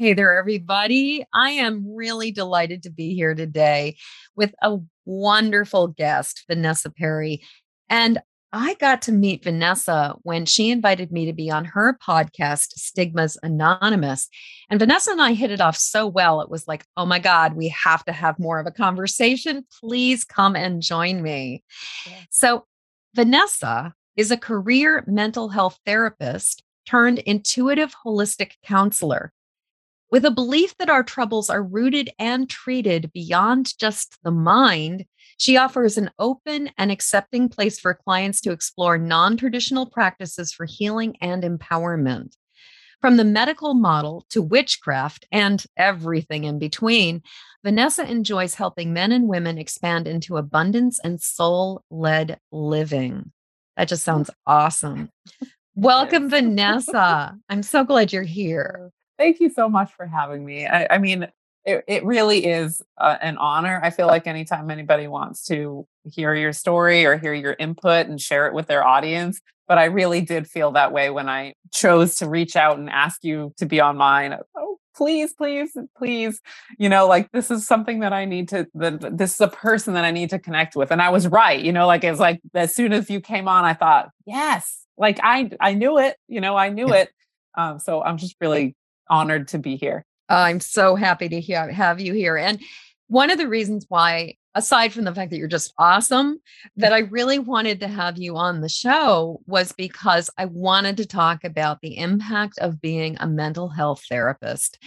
Hey there, everybody. I am really delighted to be here today with a wonderful guest, Vanessa Perry. And I got to meet Vanessa when she invited me to be on her podcast, Stigmas Anonymous. And Vanessa and I hit it off so well. It was like, oh my God, we have to have more of a conversation. Please come and join me. Yeah. So, Vanessa is a career mental health therapist turned intuitive holistic counselor. With a belief that our troubles are rooted and treated beyond just the mind, she offers an open and accepting place for clients to explore non traditional practices for healing and empowerment. From the medical model to witchcraft and everything in between, Vanessa enjoys helping men and women expand into abundance and soul led living. That just sounds awesome. Welcome, Vanessa. I'm so glad you're here. Thank you so much for having me. I, I mean, it, it really is uh, an honor. I feel like anytime anybody wants to hear your story or hear your input and share it with their audience, but I really did feel that way when I chose to reach out and ask you to be on mine. Oh, please, please, please. You know, like this is something that I need to, that this is a person that I need to connect with. And I was right. You know, like it's like as soon as you came on, I thought, yes, like I, I knew it, you know, I knew it. Um, so I'm just really honored to be here. I'm so happy to hear, have you here. And one of the reasons why, aside from the fact that you're just awesome, that mm-hmm. I really wanted to have you on the show was because I wanted to talk about the impact of being a mental health therapist,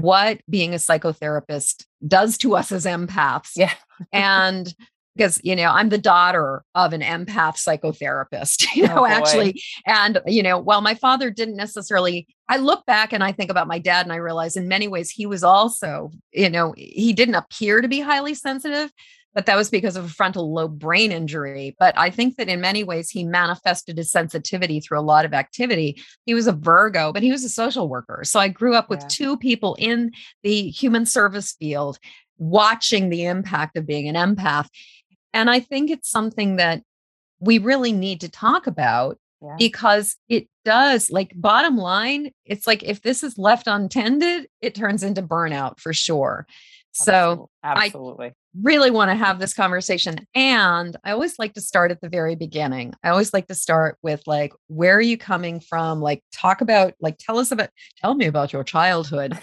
what being a psychotherapist does to us as empaths. Yeah. and because you know i'm the daughter of an empath psychotherapist you oh, know oh actually and you know while my father didn't necessarily i look back and i think about my dad and i realize in many ways he was also you know he didn't appear to be highly sensitive but that was because of a frontal lobe brain injury. But I think that in many ways he manifested his sensitivity through a lot of activity. He was a Virgo, but he was a social worker. So I grew up with yeah. two people in the human service field watching the impact of being an empath. And I think it's something that we really need to talk about yeah. because it does, like, bottom line, it's like if this is left untended, it turns into burnout for sure. So absolutely. I really want to have this conversation. And I always like to start at the very beginning. I always like to start with like, where are you coming from? Like, talk about, like, tell us about, tell me about your childhood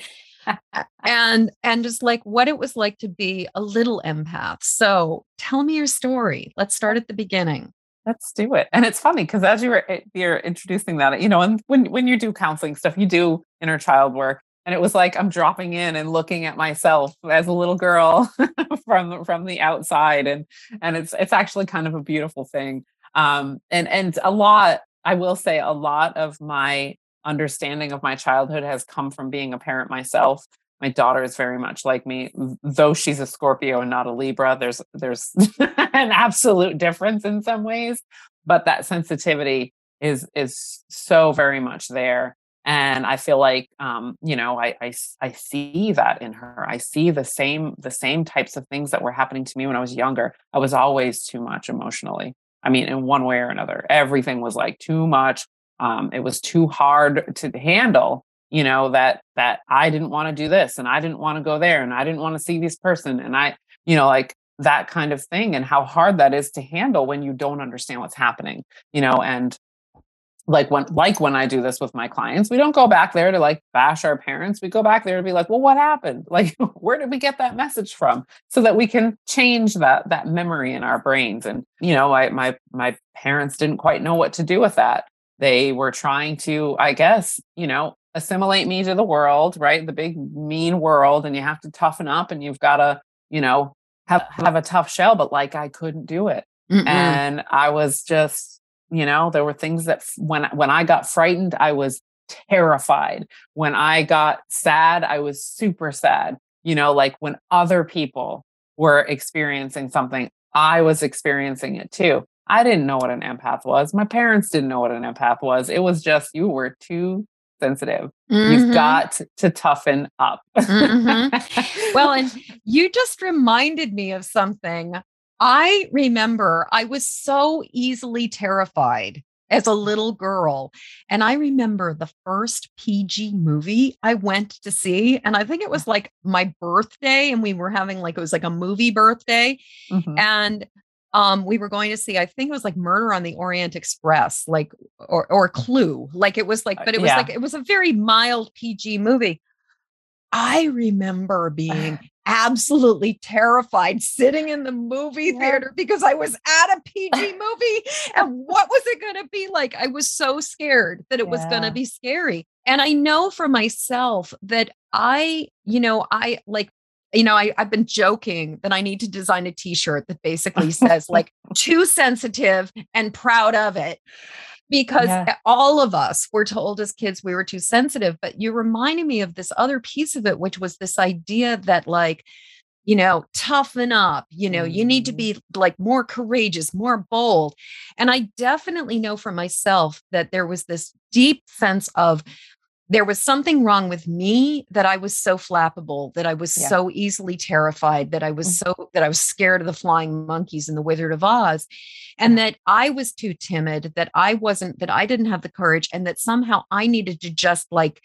and and just like what it was like to be a little empath. So tell me your story. Let's start at the beginning. Let's do it. And it's funny because as you were eh, you're introducing that, you know, and when when you do counseling stuff, you do inner child work. And it was like I'm dropping in and looking at myself as a little girl from from the outside. And and it's it's actually kind of a beautiful thing. Um and and a lot I will say a lot of my understanding of my childhood has come from being a parent myself. My daughter is very much like me though she's a scorpio and not a libra there's there's an absolute difference in some ways but that sensitivity is is so very much there and i feel like um you know I, I i see that in her. I see the same the same types of things that were happening to me when i was younger. I was always too much emotionally. I mean in one way or another everything was like too much um, it was too hard to handle you know that that i didn't want to do this and i didn't want to go there and i didn't want to see this person and i you know like that kind of thing and how hard that is to handle when you don't understand what's happening you know and like when like when i do this with my clients we don't go back there to like bash our parents. We go back there to be like well what happened? Like where did we get that message from? So that we can change that that memory in our brains and you know I, my my parents didn't quite know what to do with that they were trying to, I guess, you know, assimilate me to the world, right? The big mean world. And you have to toughen up and you've got to, you know, have, have a tough shell. But like I couldn't do it. Mm-mm. And I was just, you know, there were things that when when I got frightened, I was terrified. When I got sad, I was super sad. you know, like when other people were experiencing something, I was experiencing it too. I didn't know what an empath was. My parents didn't know what an empath was. It was just you were too sensitive. Mm-hmm. You've got to toughen up. mm-hmm. Well, and you just reminded me of something. I remember I was so easily terrified as a little girl. And I remember the first PG movie I went to see. And I think it was like my birthday, and we were having like, it was like a movie birthday. Mm-hmm. And um we were going to see i think it was like murder on the orient express like or or clue like it was like uh, but it was yeah. like it was a very mild pg movie i remember being absolutely terrified sitting in the movie theater because i was at a pg movie and what was it going to be like i was so scared that it yeah. was going to be scary and i know for myself that i you know i like you know, I, I've been joking that I need to design a t-shirt that basically says like too sensitive and proud of it. Because yeah. all of us were told as kids we were too sensitive. But you reminded me of this other piece of it, which was this idea that like, you know, toughen up, you know, you need to mm-hmm. be like more courageous, more bold. And I definitely know for myself that there was this deep sense of there was something wrong with me that I was so flappable, that I was yeah. so easily terrified, that I was mm-hmm. so that I was scared of the flying monkeys and the Wizard of Oz, and that I was too timid, that I wasn't, that I didn't have the courage, and that somehow I needed to just like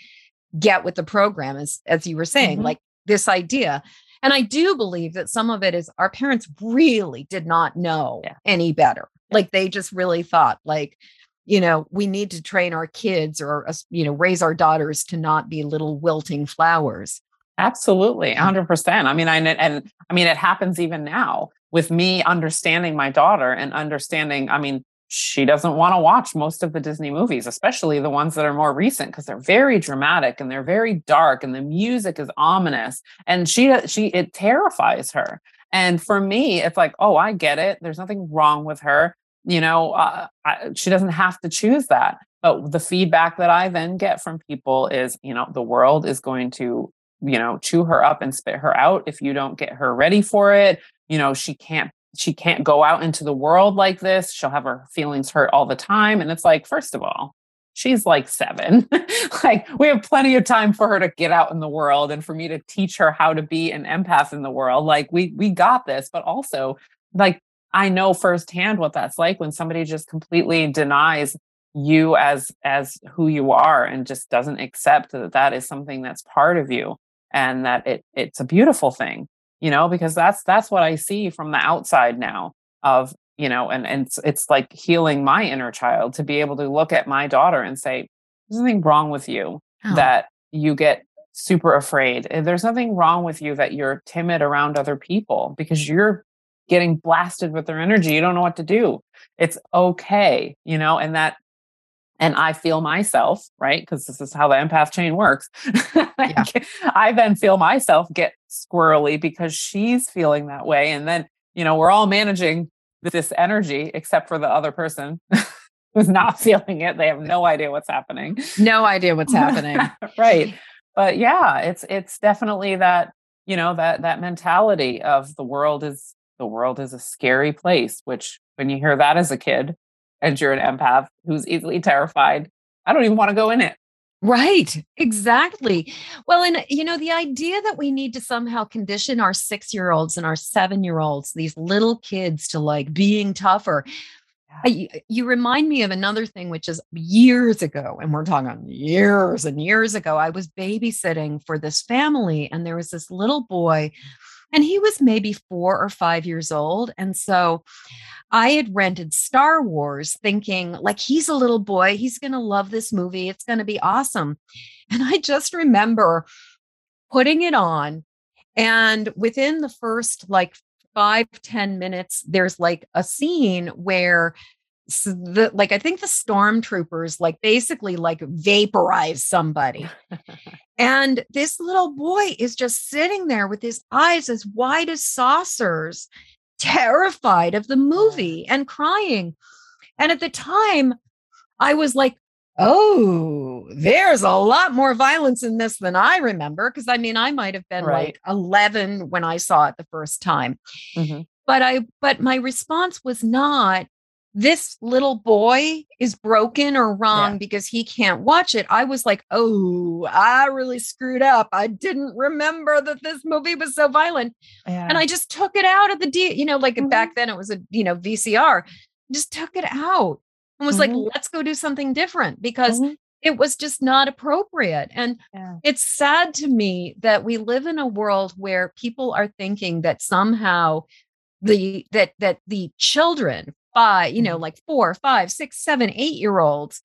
get with the program, as as you were saying, mm-hmm. like this idea. And I do believe that some of it is our parents really did not know yeah. any better. Like they just really thought, like, you know we need to train our kids or you know raise our daughters to not be little wilting flowers. Absolutely 100% i mean I, and i mean it happens even now with me understanding my daughter and understanding i mean she doesn't want to watch most of the disney movies especially the ones that are more recent because they're very dramatic and they're very dark and the music is ominous and she uh, she it terrifies her. And for me it's like oh i get it. There's nothing wrong with her you know uh, I, she doesn't have to choose that. But the feedback that i then get from people is you know the world is going to you know chew her up and spit her out if you don't get her ready for it. You know she can't she can't go out into the world like this. She'll have her feelings hurt all the time. And it's like first of all she's like seven. Like we have plenty of time for her to get out in the world and for me to teach her how to be an empath in the world. Like we we got this. But also like I know firsthand what that's like when somebody just completely denies you as as who you are and just doesn't accept that that is something that's part of you and that it it's a beautiful thing you know because that's that's what i see from the outside now of you know and, and it's, it's like healing my inner child to be able to look at my daughter and say there's nothing wrong with you oh. that you get super afraid there's nothing wrong with you that you're timid around other people because you're getting blasted with their energy. You don't know what to do. It's okay, you know, and that and I feel myself, right? Because this is how the empath chain works. yeah. I then feel myself get squirrely because she's feeling that way. And then, you know, we're all managing this energy except for the other person who's not feeling it. They have no idea what's happening. No idea what's happening. right. But yeah, it's it's definitely that, you know, that that mentality of the world is the world is a scary place, which when you hear that as a kid and you're an empath who's easily terrified, I don't even want to go in it. Right, exactly. Well, and you know, the idea that we need to somehow condition our six year olds and our seven year olds, these little kids, to like being tougher. I, you remind me of another thing, which is years ago, and we're talking years and years ago. I was babysitting for this family, and there was this little boy and he was maybe four or five years old. And so I had rented Star Wars thinking, like, he's a little boy. He's going to love this movie. It's going to be awesome. And I just remember putting it on. And within the first like five ten minutes, there's like a scene where so the like I think the stormtroopers like basically like vaporize somebody. and this little boy is just sitting there with his eyes as wide as saucers, terrified of the movie and crying. And at the time, I was like, oh, there's a lot more violence in this than I remember. Cause I mean, I might have been Right. like 11 when I saw it the first time. Mhm. But I, but my response was not, this little boy is broken or wrong because he can't watch it. I was like, oh, I really screwed up. I didn't remember that this movie was so violent. And I just took it out of the D, you know, like Mhm. back then it was a, you know, VCR, just took it out and was like, Mhm. let's go do something different because Mhm. it was just not appropriate. And Yeah. it's sad to me that we live in a world where people are thinking that somehow the that that the children five, you know, Mhm. like four, five, six, seven, eight year olds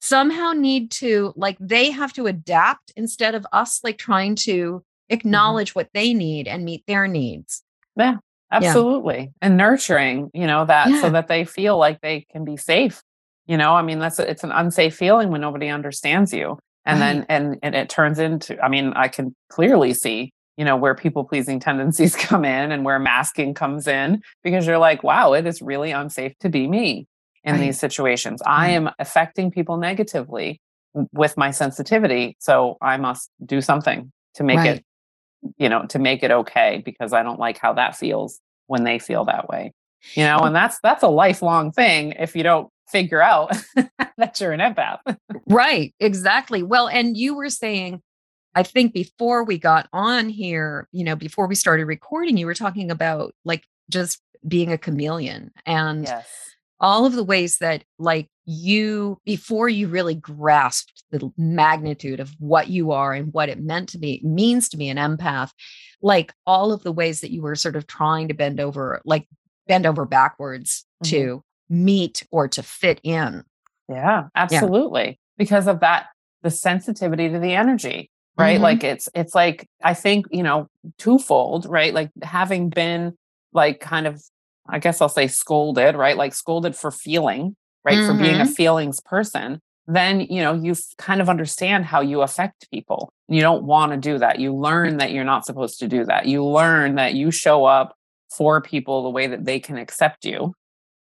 somehow need to like they have to adapt instead of us like trying to acknowledge what they need and meet their needs. Yeah, absolutely. And nurturing, you know, that Yeah. so that they feel like they can be safe. You know, I mean, that's it's an unsafe feeling when nobody understands you. And then and and it turns into I mean, I can clearly see, you know, where people pleasing tendencies come in and where masking comes in because you're like, wow, it is really unsafe to be me in Right. these situations. I mm-hmm. am affecting people negatively with my sensitivity, so I must do something to make Right. it you know, to make it okay because I don't like how that feels when they feel that way. You know, oh and that's that's a lifelong thing if you don't figure out that you're an empath. Right, exactly. Well, and you were saying, I think before we got on here, you know, before we started recording, you were talking about like just being a chameleon and yes. all of the ways that like you before you really grasped the magnitude of what you are and what it meant to be means to be an empath like all of the ways that you were sort of trying to bend over like bend over backwards Mhm. to meet or to fit in Yeah, absolutely. Because of that, the sensitivity to the energy, right? Mhm. Like it's it's like I think, you know, twofold, right? Like having been like kind of I guess I'll say scolded, right? Like scolded for feeling, right? For being a feelings person, then you know, you kind of understand how you affect people. You don't want to do that. You learn that you're not supposed to do that. You learn that you show up for people the way that they can accept you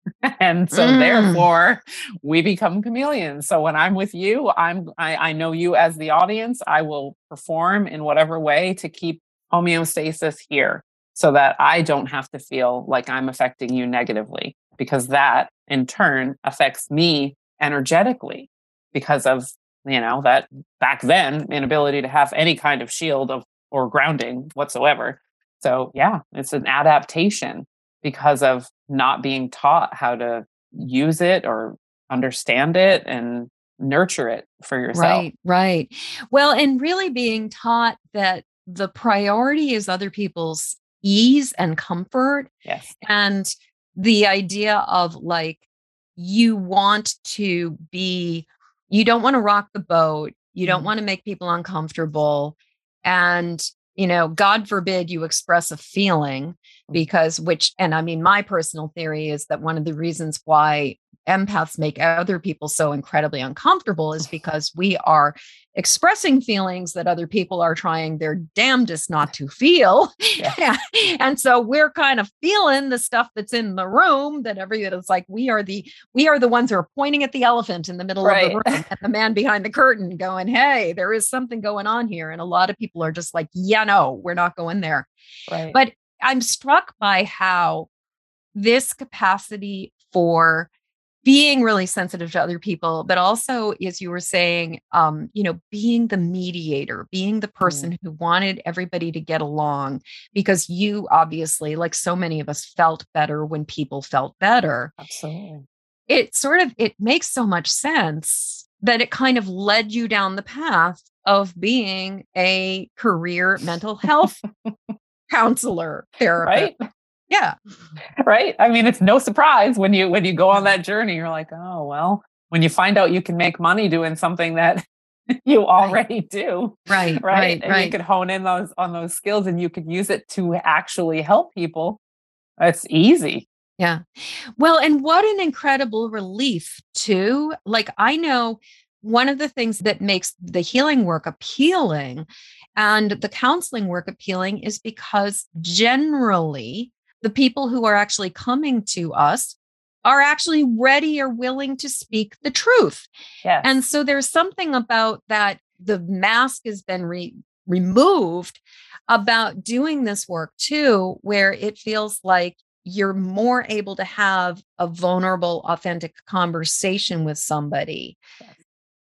and so Mm. therefore we become chameleons. So when i'm with you i'm I, I know you as the audience. I will perform in whatever way to keep homeostasis here so that i don't have to feel like i'm affecting you negatively because that in turn affects me energetically because of you know that back then inability to have any kind of shield of or grounding whatsoever. So yeah it's an adaptation because of not being taught how to use it or understand it and nurture it for yourself. Right, right. Well, and really being taught that the priority is other people's ease and comfort Yes. and the idea of like you want to be you don't want to rock the boat you don't Mhm. want to make people uncomfortable and you know god forbid you express a feeling mm. because which and i mean my personal theory is that one of the reasons why empaths make other people so incredibly uncomfortable is because we are expressing feelings that other people are trying their damnedest not to feel Yeah. and so we're kind of feeling the stuff that's in the room that everybody is like we are the we are the ones who are pointing at the elephant in the middle of the room and the man behind the curtain going hey there is something going on here and a lot of people are just like yeah no we're not going there Right. but i'm struck by how this capacity for being really sensitive to other people but also as you were saying um you know being the mediator being the person who wanted everybody to get along because you obviously like so many of us felt better when people felt better Absolutely. it sort of it makes so much sense that it kind of led you down the path of being a career mental health counselor therapist Right. Yeah Right. I mean, it's no surprise when you when you go on that journey, you're like, oh well, when you find out you can make money doing something that you already do. right Right. and you could hone in those on those skills and you could use it to actually help people. It's easy. Yeah. Well, and what an incredible relief, too. Like, I know one of the things that makes the healing work appealing and the counseling work appealing is because generally the people who are actually coming to us are actually ready or willing to speak the truth. Yes. And so there's something about that the mask has been re- removed about doing this work too, where it feels like you're more able to have a vulnerable, authentic conversation with somebody. Yes.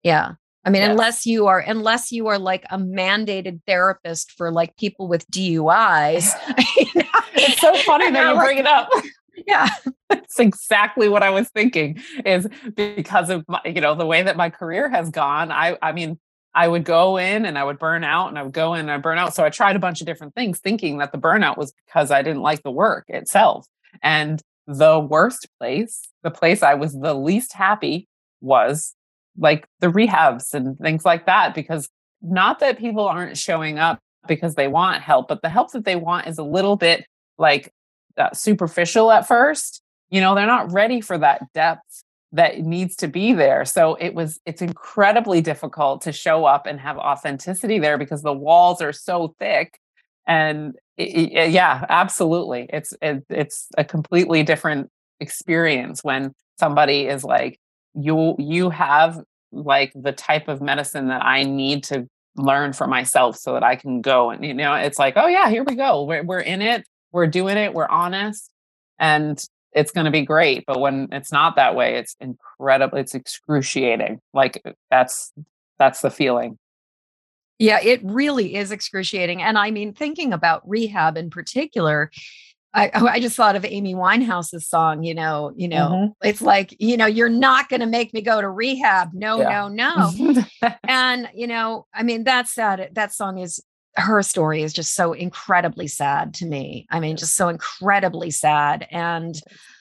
Yeah. I mean, Yes. unless you are, unless you are like a mandated therapist for like people with DUIs. you know? it's so funny that you bring it up. yeah. It's exactly what I was thinking is because of my, you know, the way that my career has gone. I, I mean, I would go in and I would burn out and I would go in and I burn out. So I tried a bunch of different things thinking that the burnout was because I didn't like the work itself. And the worst place, the place I was the least happy was like the rehabs and things like that. Because not that people aren't showing up because they want help, but the help that they want is a little bit like uh, superficial at first. You know, they're not ready for that depth that needs to be there. So it was, it's incredibly difficult to show up and have authenticity there because the walls are so thick. And it, it- yeah, absolutely. It's, it, it's a completely different experience when somebody is like, you, you have like the type of medicine that I need to learn for myself so that I can go and, you know, it's like, oh yeah, here we go. We're, we're in it. We're doing it. We're honest. And it's going to be great. But when it's not that way, it's incredible. It's excruciating. Like uh, that's that's the feeling. Yeah, it really is excruciating. And I mean, thinking about rehab in particular, I, I just thought of Amy Winehouse's song, you know, you know, mm-hmm. it's like, you know, you're not going to make me go to rehab. No, Yeah. no, no. and, you know, I mean, that's sad. That song is her story is just so incredibly sad to me. I mean, just so incredibly sad. And,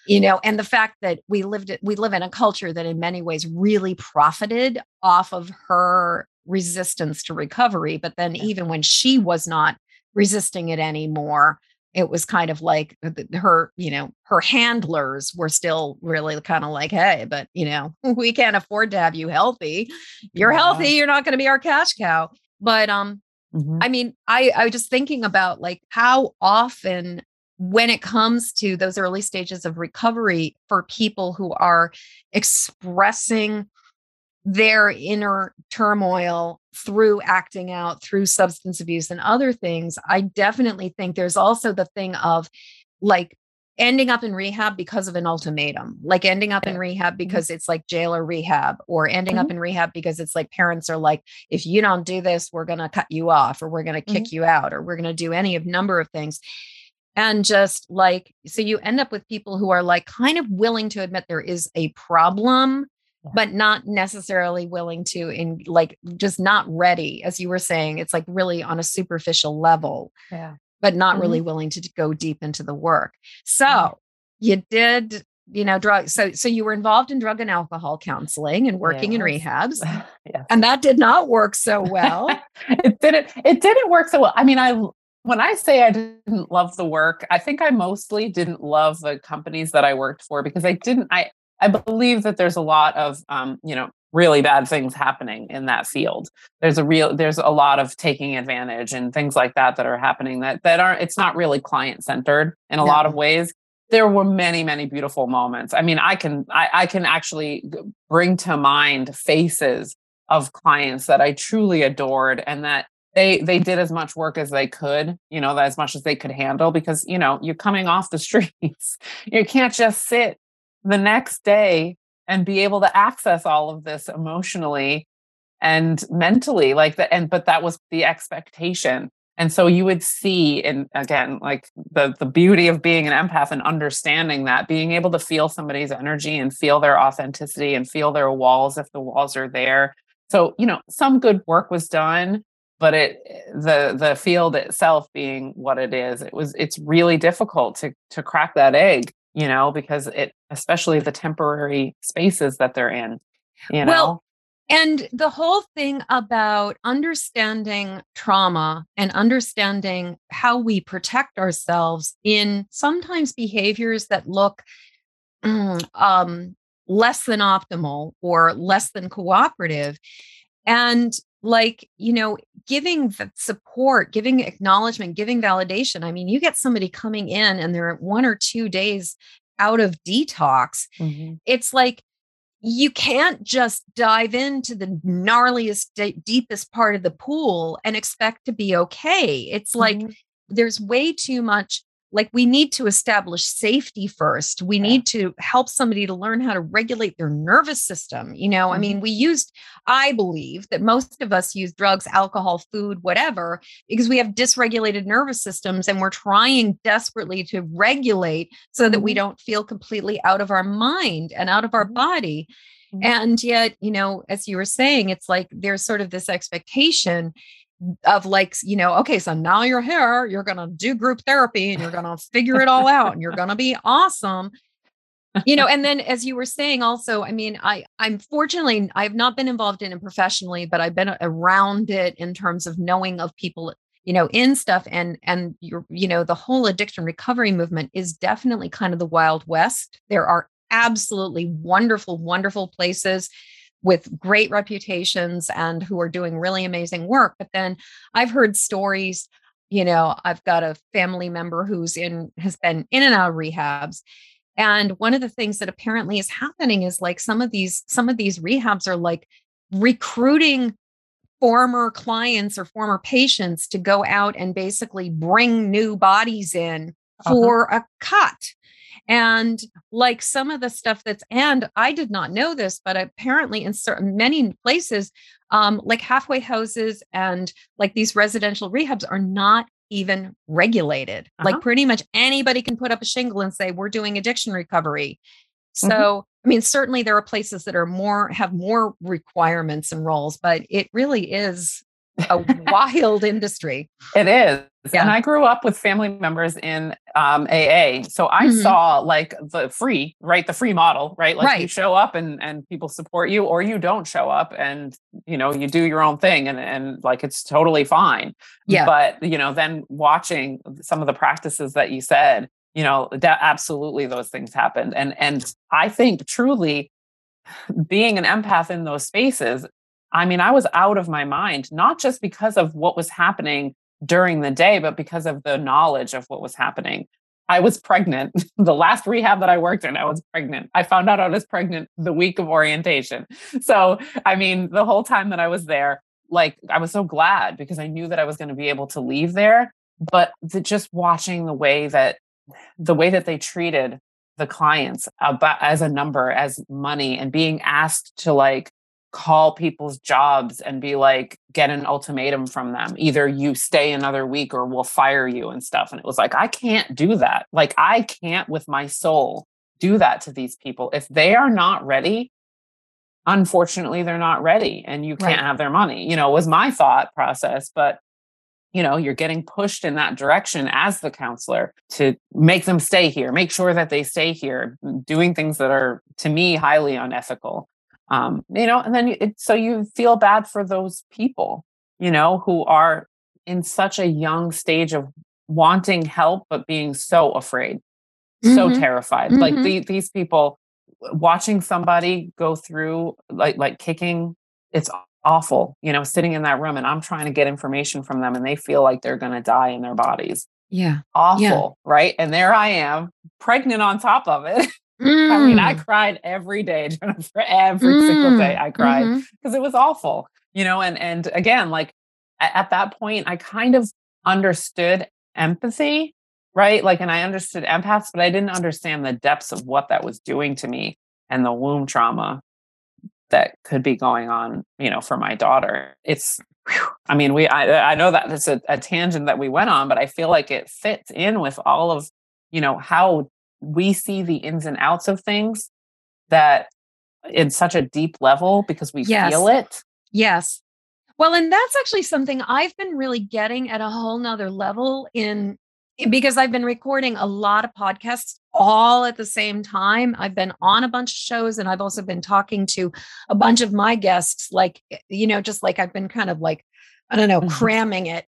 you know, and the fact that we lived, we live in a culture that in many ways really profited off of her resistance to recovery. But then even when she was not resisting it anymore, it was kind of like her, you know, her handlers were still really kind of like, hey, but you know, we can't afford to have you healthy. You're healthy, you're not going to be our cash cow. But um, Mhm. I mean, I I was just thinking about like how often when it comes to those early stages of recovery for people who are expressing their inner turmoil through acting out, through substance abuse and other things, I definitely think there's also the thing of like ending up in rehab because of an ultimatum, like ending up in rehab mm-hmm. because it's like jail or rehab, or ending up mm-hmm. in rehab because it's like parents are like, if you don't do this, we're going to cut you off, or we're going to mm-hmm. kick you out, or we're going to do any of number of things. And just like, so you end up with people who are like kind of willing to admit there is a problem, Yeah. but not necessarily willing to, in like, just not ready, as you were saying. It's like really on a superficial level Yeah. but not Mhm. really willing to go deep into the work. So Mhm. you did, you know, drug. So so you were involved in drug and alcohol counseling and working in rehabs, yes. and that did not work so well. it didn't it didn't work so well. I mean, I when I say I didn't love the work, I think I mostly didn't love the companies that I worked for because I didn't I I believe that there's a lot of um, you know, really bad things happening in that field. There's a real there's a lot of taking advantage and things like that that are happening that that aren't it's not really client centered in a lot of ways. There were many many beautiful moments. I mean, I can I, I can actually bring to mind faces of clients that I truly adored and that they they did as much work as they could, you know, as much as they could handle because, you know, you're coming off the streets. You can't just sit the next day and be able to access all of this emotionally and mentally like that and but that was the expectation. And so you would see and again like the the beauty of being an empath and understanding that being able to feel somebody's energy and feel their authenticity and feel their walls if the walls are there. So you know some good work was done but it the the field itself being what it is it was it's really difficult to to crack that egg you know because it especially the temporary spaces that they're in you know Well, And the whole thing about understanding trauma and understanding how we protect ourselves in sometimes behaviors that look mm, um, less than optimal or less than cooperative. And like, you know, giving the support, giving acknowledgement, giving validation. I mean, you get somebody coming in and they're one or two days out of detox, mm-hmm. it's like you can't just dive into the gnarliest, deepest part of the pool and expect to be okay. It's like mm-hmm. there's way too much like we need to establish safety first we need to help somebody to learn how to regulate their nervous system you know mm-hmm. i mean we used i believe that most of us use drugs alcohol food whatever because we have dysregulated nervous systems and we're trying desperately to regulate so that mm-hmm. we don't feel completely out of our mind and out of our mm-hmm. body mm-hmm. and yet you know as you were saying it's like there's sort of this expectation of like you know okay so now you're here you're going to do group therapy and you're going to figure it all out and you're going to be awesome. You know and then as you were saying also i mean i i'm fortunately i've not been involved in it professionally but i've been around it in terms of knowing of people you know in stuff and and you're you know the whole addiction recovery movement is definitely kind of the wild west. There are absolutely wonderful wonderful places with great reputations and who are doing really amazing work. But then I've heard stories, you know, I've got a family member who's in, has been in and out of rehabs. And one of the things that apparently is happening is like some of these, some of these rehabs are like recruiting former clients or former patients to go out and basically bring new bodies in uh-huh. for uh-huh. a cut and like some of the stuff that's and i did not know this but apparently in certain many places um, like halfway houses and like these residential rehabs are not even regulated uh-huh. like pretty much anybody can put up a shingle and say we're doing addiction recovery mm-hmm. so mm-hmm. i mean certainly there are places that are more have more requirements and roles but it really is a wild industry. It is. Yeah. And I grew up with family members in um, AA. So I mm-hmm. saw like the free, right? The free model, right? Like right. you show up and, and people support you or you don't show up and, you know, you do your own thing and, and like it's totally fine. Yeah. But, you know, then watching some of the practices that you said, you know, that absolutely those things happened. And, and I think truly being an empath in those spaces I mean, I was out of my mind, not just because of what was happening during the day, but because of the knowledge of what was happening. I was pregnant. the last rehab that I worked in, I was pregnant. I found out I was pregnant the week of orientation. So, I mean, the whole time that I was there, like, I was so glad because I knew that I was going to be able to leave there. But the, just watching the way that the way that they treated the clients about as a number, as money, and being asked to like call people's jobs and be like get an ultimatum from them. Either you stay another week or we'll fire you and stuff. And it was like i can't do that. Like i can't with my soul do that to these people. If they are not ready unfortunately they're not ready and you can't right. have their money. You know was my thought process but you know you're getting pushed in that direction as the counselor to make them stay here make sure that they stay here doing things that are to me highly unethical um, you know and then it, so you feel bad for those people you know who are in such a young stage of wanting help but being so afraid mm-hmm. so terrified mm-hmm. like the, these people watching somebody go through like like kicking it's awful you know sitting in that room and i'm trying to get information from them and they feel like they're going to die in their bodies yeah awful yeah. right and there i am pregnant on top of it Mm. I mean, I mm. cried every day, Jennifer. Every mm. single day, I cried because mm-hmm. it was awful, you know. And and again, like at, at that point, I kind of understood empathy, right? Like, and I understood empaths, but I didn't understand the depths of what that was doing to me and the womb trauma that could be going on, you know, for my daughter. It's, I mean, we, I, I know that it's a, a tangent that we went on, but I feel like it fits in with all of, you know, how we see the ins and outs of things that in such a deep level because we yes. feel it. Yes. Well, and that's actually something I've been really getting at a whole nother level in because I've been recording a lot of podcasts all at the same time. I've been on a bunch of shows and I've also been talking to a bunch of my guests, like, eh, you know, just like I've been kind of like, I don't know, mm-hmm. cramming it.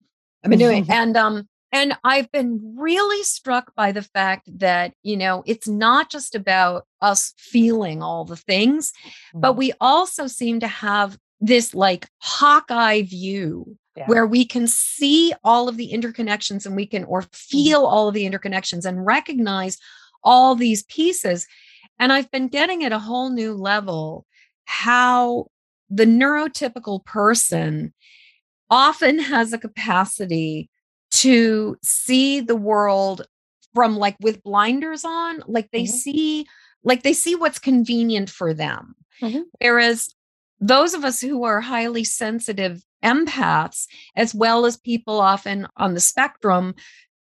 I've been doing, and um, and I've been really struck by the fact that, you know, it's not just about us feeling all the things, mm-hmm. but we also seem to have this like Hawkeye view yeah. where we can see all of the interconnections and we can, or mm-hmm. feel all of the interconnections and recognize all these pieces. And I've been getting at a whole new level how the neurotypical person often has a capacity to see the world from like with blinders on like they mm-hmm. see like they see what's convenient for them mm-hmm. whereas those of us who are highly sensitive empaths as well as people often on the spectrum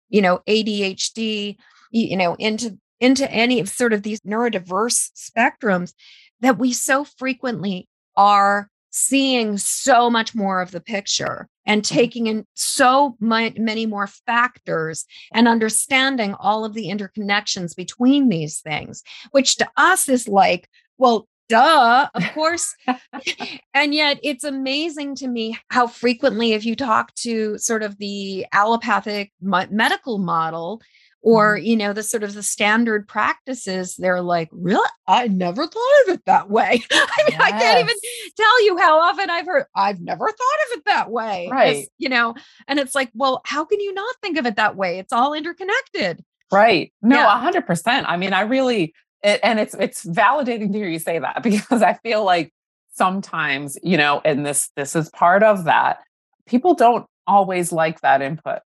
you know ADHD you know into into any of sort of these neurodiverse spectrums that we so frequently are seeing so much more of the picture and mm-hmm. taking in so many more factors and understanding all of the interconnections between these things, which to us is like, well, duh, of course. and yet it's amazing to me how frequently, if you talk to sort of the allopathic medical model, or mm-hmm. you know the sort of the standard practices they're like really? I never thought of it that way. I mean yes. i can't even tell you how often i've heard i've never thought of it that way. Right. you know and it's like well how can you not think of it that way? It's all interconnected. Right. No yeah. 100% i mean i really it, and it's it's validating to hear you say that because i feel like sometimes you know and this this is part of that people don't always like that input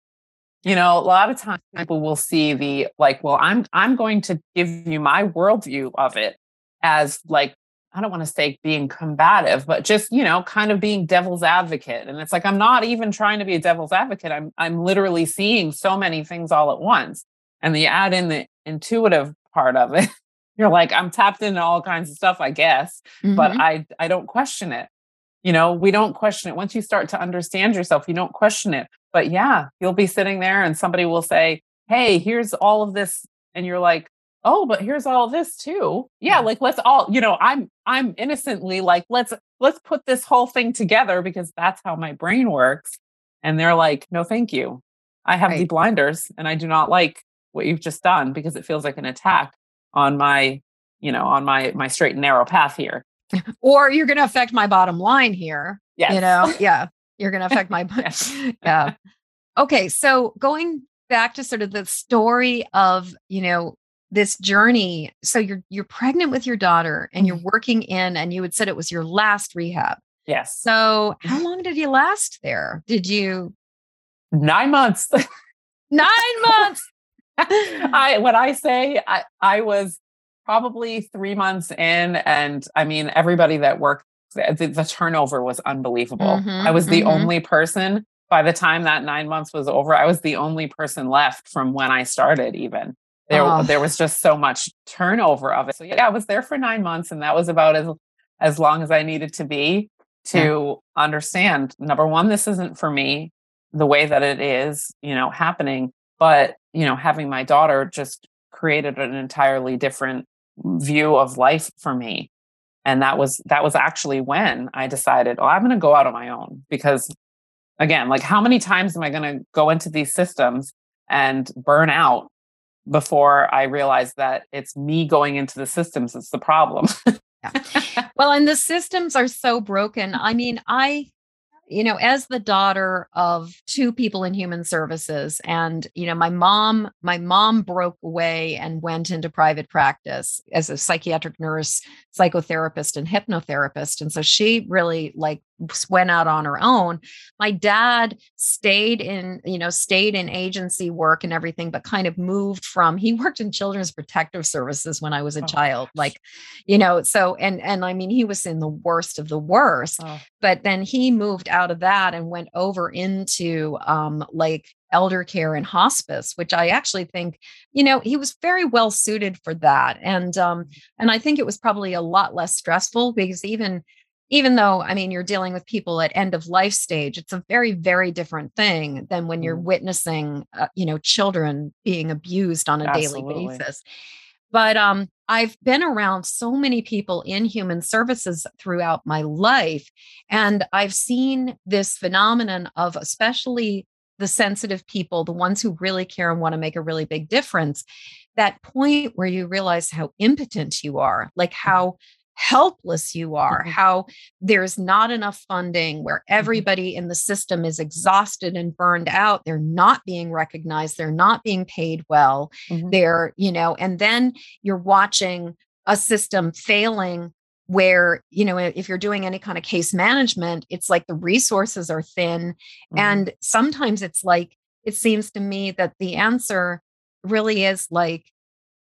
you know a lot of times people will see the like well i'm i'm going to give you my worldview of it as like i don't want to say being combative but just you know kind of being devil's advocate. And it's like i'm not even trying to be a devil's advocate. I'm i'm literally seeing so many things all at once. And the add in the intuitive part of it you're like i'm tapped into all kinds of stuff i guess mm-hmm. but i i don't question it you know we don't question it. Once you start to understand yourself you don't question it. But yeah you'll be sitting there and somebody will say hey here's all of this and you're like oh but here's all this too. Yeah like let's all you know i'm i'm innocently like let's let's put this whole thing together because that's how my brain works. And they're like no thank you. I have right. the blinders and i do not like what you've just done because it feels like an attack on my you know on my my straight and narrow path here or you're going to affect my bottom line here. Yes. You know, yeah, you're going to affect my, yeah. Okay. So going back to sort of the story of, you know, this journey. So you're, you're pregnant with your daughter and you're mm-hmm. working in, and you had said it was your last rehab. Yes. So how long did you last there? Did you? Nine months. Nine months. I, when I say I, I was probably three months in. And I mean, everybody that worked, the, the turnover was unbelievable. Mm-hmm, I was the mm-hmm. only person by the time that nine months was over. I was the only person left from when I started, even. There, oh. there was just so much turnover of it. So yeah, I was there for nine months, and that was about as as long as I needed to be to yeah. understand. Number one, this isn't for me the way that it is, you know, happening. But you know, having my daughter just created an entirely different view of life for me. And that was that was actually when i decided oh i'm going to go out on my own because again like how many times am i going to go into these systems and burn out before i realize that it's me going into the systems that's the problem? Yeah. well and the systems are so broken. I mean i you know, as the daughter of two people in human services, and, you know, my mom, my mom broke away and went into private practice as a psychiatric nurse, psychotherapist, and hypnotherapist. And so she really like went out on her own. My dad stayed in, you know, stayed in agency work and everything, but kind of moved from, he worked in children's protective services when I was a oh, child. Like, you know, so, and, and I mean, he was in the worst of the worst, oh. but then he moved out of that and went over into um, like elder care and hospice which i actually think you know he was very well suited for that and um and i think it was probably a lot less stressful because even even though i mean you're dealing with people at end of life stage it's a very very different thing than when you're mm. witnessing uh, you know children being abused on a Absolutely. daily basis but um, I've been around so many people in human services throughout my life, and I've seen this phenomenon of especially the sensitive people, the ones who really care and want to make a really big difference. That point where you realize how impotent you are, like mm-hmm. how helpless you are, Mhm. how there's not enough funding, where everybody in the system is exhausted and burned out. They're not being recognized, they're not being paid well. Mhm. They're, you know, and then you're watching a system failing where, you know, if you're doing any kind of case management, it's like the resources are thin. Mhm. And sometimes it's like, it seems to me that the answer really is like,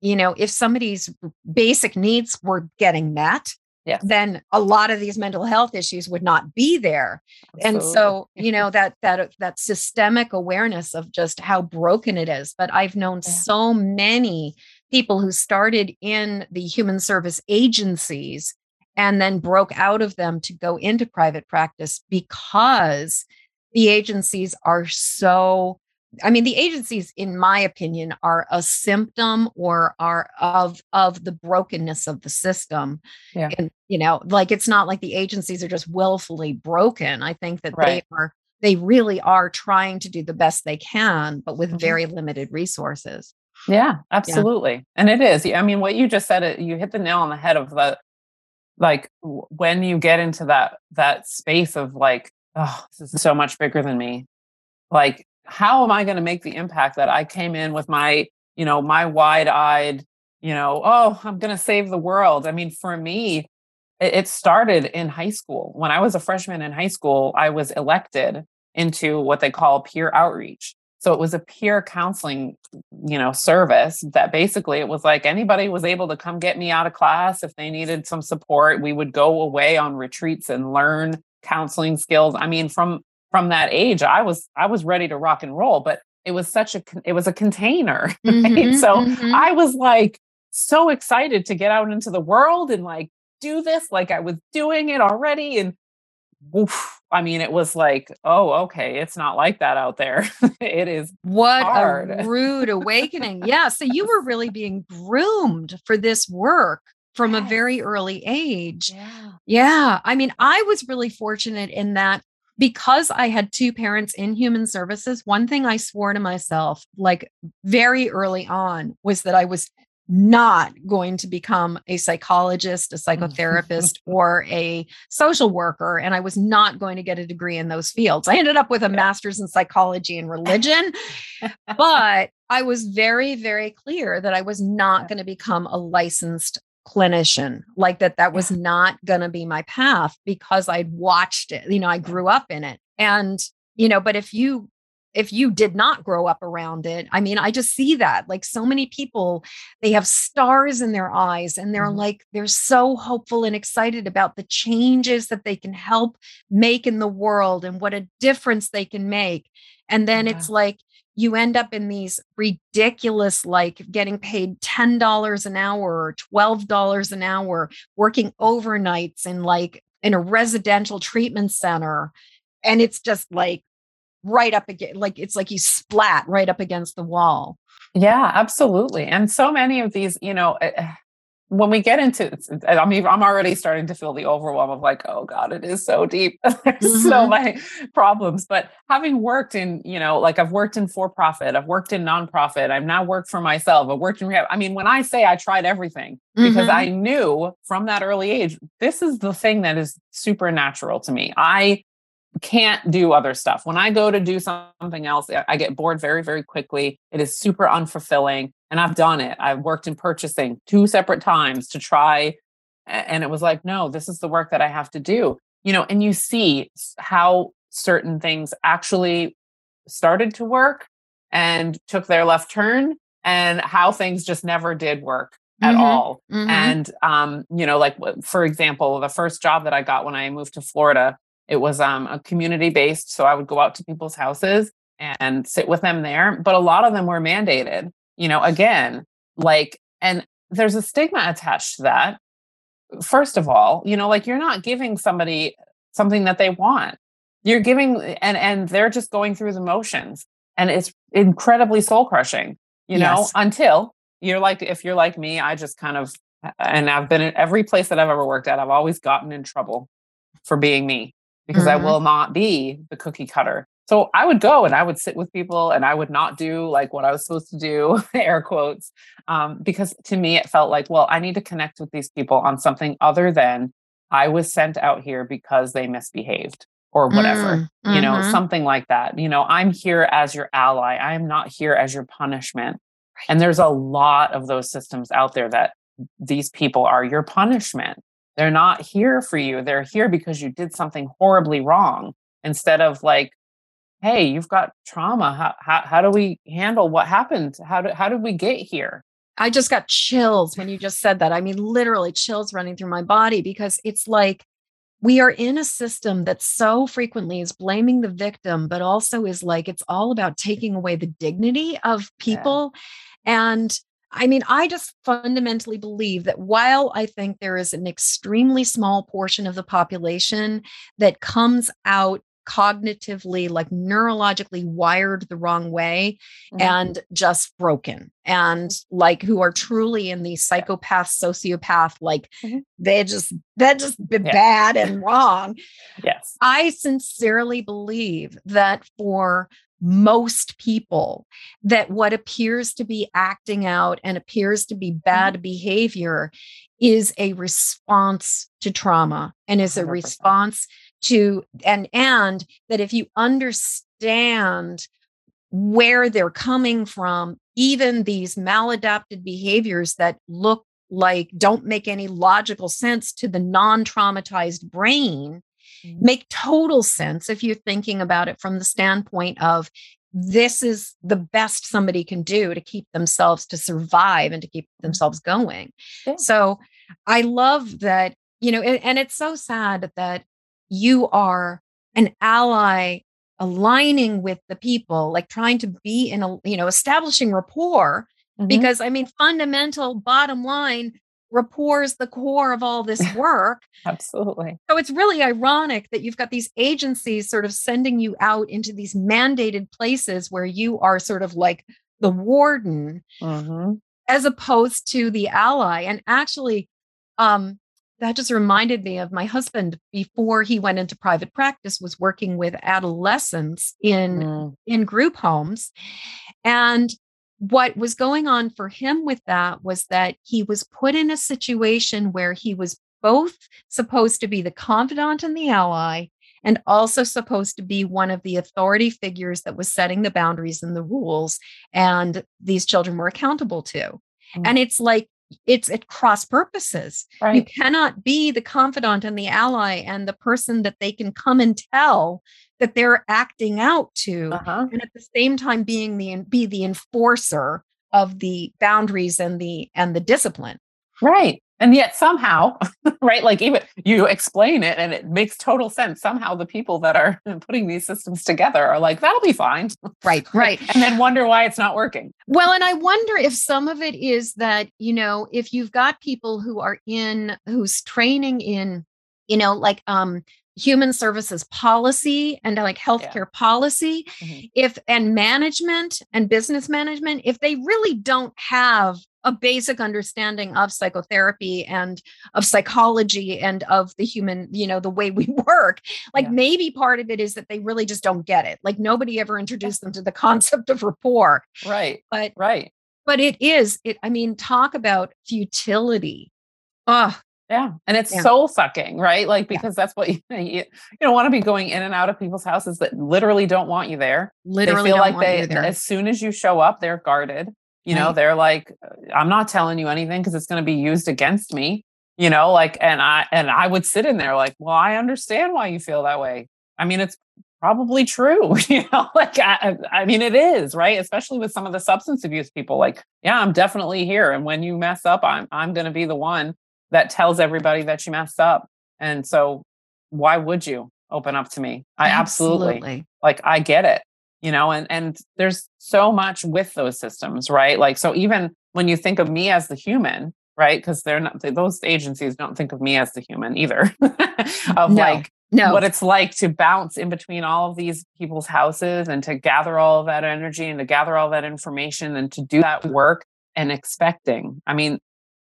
you know, if somebody's basic needs were getting met, Yes. then a lot of these mental health issues would not be there. And so, you know, that that that systemic awareness of just how broken it is. But I've known Yeah. so many people who started in the human service agencies and then broke out of them to go into private practice because the agencies are so I mean, the agencies, in my opinion, are a symptom or are of of the brokenness of the system. Yeah. And you know, like it's not like the agencies are just willfully broken. I think that Right. they are they really are trying to do the best they can, but with Mhm. very limited resources. Yeah, absolutely. And it is. I mean, what you just said, it you hit the nail on the head of the like when you get into that that space of like, oh, this is so much bigger than me. Like, how am I going to make the impact that I came in with my, you know, my wide-eyed, you know, oh, I'm going to save the world. I mean, for me, it, it started in high school. When I was a freshman in high school, I was elected into what they call peer outreach. So it was a peer counseling, you know, service that basically it was like anybody was able to come get me out of class if they needed some support. We would go away on retreats and learn counseling skills. I mean, from from that age, I was I was ready to rock and roll, but it was such a it was a container. Right? Mhm, So mhm. I was like so excited to get out into the world and like do this like I was doing it already and woof, I mean it was like oh okay it's not like that out there it is What hard. a rude awakening. Yeah. So you were really being groomed for this work from a very early age. yeah Yeah. I mean, I was really fortunate in that because I had two parents in human services, one thing I swore to myself, like very early on, was that I was not going to become a psychologist, a mm. psychotherapist, or a social worker. And I was not going to get a degree in those fields. I ended up with a master's in psychology and religion, but I was very, very clear that I was not going to become a licensed clinician like that that was not going to be my path because i'd watched it you know i grew up in it and you know but if you if you did not grow up around it i mean i just see that like so many people they have stars in their eyes and they're Mhm. like they're so hopeful and excited about the changes that they can help make in the world and what a difference they can make and then Yeah. it's like you end up in these ridiculous like getting paid $10 an hour or $12 an hour working overnights in like in a residential treatment center and it's just like right up against like it's like you splat right up against the wall Yeah, absolutely. And so many of these, you know, eh, when we get into I mean, I'm already starting to feel the overwhelm of like, oh God, it is so deep. There's so Mhm. many problems. But having worked in, you know, like I've worked in for profit, I've worked in nonprofit, I've now worked for myself, I've worked in rehab. I mean, when I say I tried everything, because Mhm. I knew from that early age, this is the thing that is supernatural to me. I can't do other stuff. When I go to do something else, I get bored very, very quickly. It is super unfulfilling. And I've done it. I've worked in purchasing two separate times to try. And it was like, no, this is the work that I have to do. You know, and you see how certain things actually started to work and took their left turn and how things just never did work at Mhm. all. Mhm. And um, you know, like for example, the first job that I got when I moved to Florida, it was um a community based. So I would go out to people's houses and sit with them there. But a lot of them were mandated, you know, again, like, and there's a stigma attached to that. First of all, you know, like you're not giving somebody something that they want. You're giving and and they're just going through the motions. And it's incredibly soul crushing, you know, Yes. until you're like if you're like me, I just kind of and I've been in every place that I've ever worked at, I've always gotten in trouble for being me because I Mhm. will not be the cookie cutter. So I would go and I would sit with people and I would not do like what I was supposed to do, air quotes, um, because to me it felt like, well, I need to connect with these people on something other than I was sent out here because they misbehaved or whatever, mm, you know, mm-hmm. something like that. You know, I'm here as your ally. I am not here as your punishment. And there's a lot of those systems out there that these people are your punishment. They're not here for you. They're here because you did something horribly wrong instead of like, hey, you've got trauma. How, how, how do we handle what happened? How, do, how did we get here? I just got chills when you just said that. I mean, literally chills running through my body because it's like we are in a system that so frequently is blaming the victim, but also is like it's all about taking away the dignity of people. Yeah. And I mean, I just fundamentally believe that while I think there is an extremely small portion of the population that comes out cognitively like neurologically wired the wrong way mm-hmm. and just broken and like who are truly in the psychopath sociopath like mm-hmm. they just that just yeah. bad and wrong yes i sincerely believe that for most people that what appears to be acting out and appears to be bad mm-hmm. behavior is a response to trauma and is a 100%. response to and and that if you understand where they're coming from even these maladapted behaviors that look like don't make any logical sense to the non-traumatized brain. Make total sense if you're thinking about it from the standpoint of this is the best somebody can do to keep themselves to survive and to keep mm-hmm. themselves going yeah. so i love that you know and, and it's so sad that you are an ally aligning with the people like trying to be in a you know establishing rapport mm-hmm. because i mean fundamental bottom line rapport is the core of all this work absolutely so it's really ironic that you've got these agencies sort of sending you out into these mandated places where you are sort of like the warden mm-hmm. as opposed to the ally and actually um that just reminded me of my husband before he went into private practice was working with adolescents in mm. in group homes and what was going on for him with that was that he was put in a situation where he was both supposed to be the confidant and the ally and also supposed to be one of the authority figures that was setting the boundaries and the rules and these children were accountable to mm. and it's like it's at cross purposes. Right. You cannot be the confidant and the ally and the person that they can come and tell that they're acting out to, uh-huh. and at the same time being the be the enforcer of the boundaries and the and the discipline. Right and yet somehow right like even you explain it and it makes total sense somehow the people that are putting these systems together are like that'll be fine right right and then wonder why it's not working well and i wonder if some of it is that you know if you've got people who are in who's training in you know like um human services policy and like healthcare yeah. policy mm-hmm. if and management and business management if they really don't have a basic understanding of psychotherapy and of psychology and of the human you know the way we work like yeah. maybe part of it is that they really just don't get it. Like nobody ever introduced them to the concept of rapport. Right. But right. but it is it i mean talk about futility. Oh yeah. And it's yeah. soul sucking, right? Like, because yeah. that's what you, you, don't want to be going in and out of people's houses that literally don't want you there. Literally, they feel like they, as soon as you show up, they're guarded. You right. know, they're like, I'm not telling you anything because it's going to be used against me. You know, like, and I, and I would sit in there like, well, I understand why you feel that way. I mean, it's probably true. You know, like, I, I mean, it is, right? Especially with some of the substance abuse people, like, yeah, I'm definitely here. And when you mess up, I'm, I'm going to be the one that tells everybody that you messed up. And so why would you open up to me? I absolutely, absolutely like I get it. You know, and and there's so much with those systems, right? Like so even when you think of me as the human, right? Because they're not those agencies don't think of me as the human either. of no, like no. what it's like to bounce in between all of these people's houses and to gather all of that energy and to gather all that information and to do that work and expecting. I mean,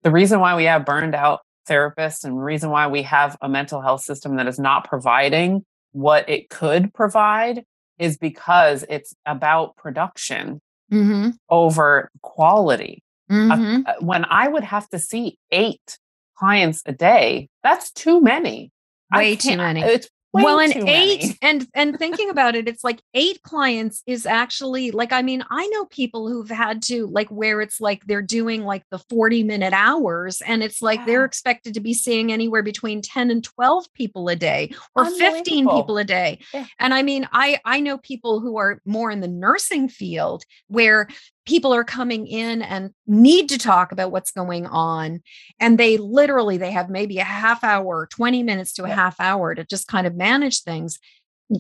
the reason why we have burned out therapists and reason why we have a mental health system that is not providing what it could provide is because it's about production Mhm. over quality. Uh, Mhm. uh, when I would have to see eight clients a day, that's too many. Way too many. It's way well and eight many. and and thinking about it it's like eight clients is actually like i mean i know people who've had to like where it's like they're doing like the 40 minute hours and it's like they're expected to be seeing anywhere between 10 and 12 people a day or 15 people a day Yeah. and i mean i i know people who are more in the nursing field where people are coming in and need to talk about what's going on and they literally they have maybe a half hour 20 minutes to a half hour to just kind of manage things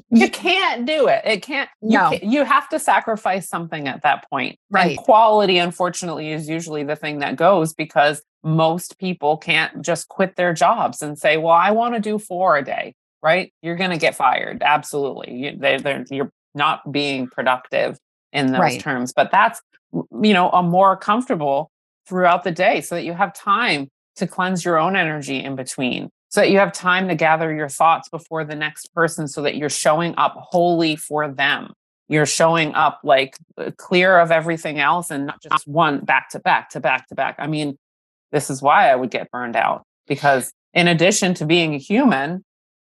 You can't do it. It can't. You, No. can't- you have to sacrifice something at that point. Right. And quality, unfortunately, is usually the thing that goes because most people can't just quit their jobs and say, "Well, I want to do four a day." Right? You're going to get fired. Absolutely. You, they, they're, you're not being productive in those Right. terms. But that's you know a more comfortable throughout the day, so that you have time to cleanse your own energy in between so that you have time to gather your thoughts before the next person so that you're showing up wholly for them. You're showing up like uh, clear of everything else and not just one back to back to back to back. I mean this is why i would get burned out because in addition to being a human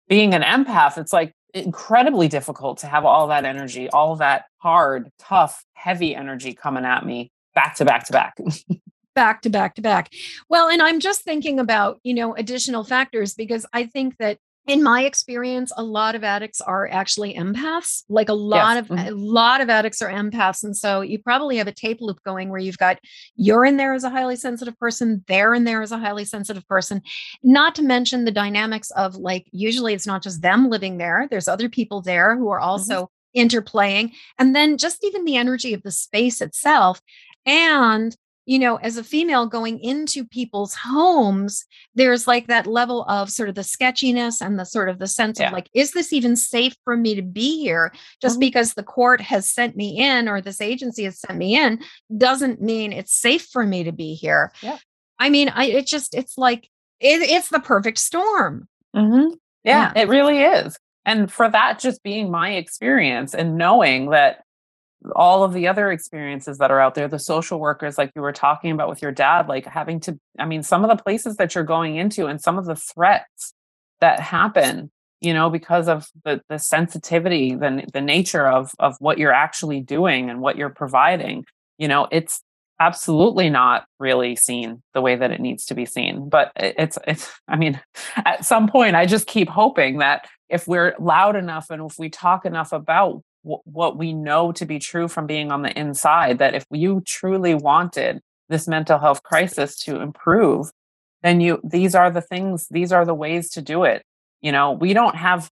being an empath it's like incredibly difficult to have all that energy all that hard tough heavy energy coming at me back to back to back back to back to back. Well, and I'm just thinking about, you know, additional factors because I think that in my experience, a lot of addicts are actually empaths. Like a lot Yes, of mhm. a lot of addicts are empaths. And so you probably have a tape loop going where you've got you're in there as a highly sensitive person, they're in there as a highly sensitive person. Not to mention the dynamics of like usually it's not just them living there, there's other people there who are also interplaying. And then just even the energy of the space itself. And you know, as a female going into people's homes, there's like that level of sort of the sketchiness and the sort of the sense Yeah. of like, is this even safe for me to be here? Just Mhm. because the court has sent me in or this agency has sent me in doesn't mean it's safe for me to be here. Yeah. I mean, I it just it's like it, it's the perfect storm. Mm-hmm. Yeah, Yeah. it really is. And for that just being my experience and knowing that all of the other experiences that are out there, the social workers, like you were talking about with your dad, like having to, I mean, some of the places that you're going into and some of the threats that happen, you know, because of the the sensitivity, the the nature of of what you're actually doing and what you're providing, you know, it's absolutely not really seen the way that it needs to be seen. But it's it's i mean at some point i just keep hoping that if we're loud enough and if we talk enough about wh- what we know to be true from being on the inside that if you truly wanted this mental health crisis to improve then you these are the things these are the ways to do it. You know we don't have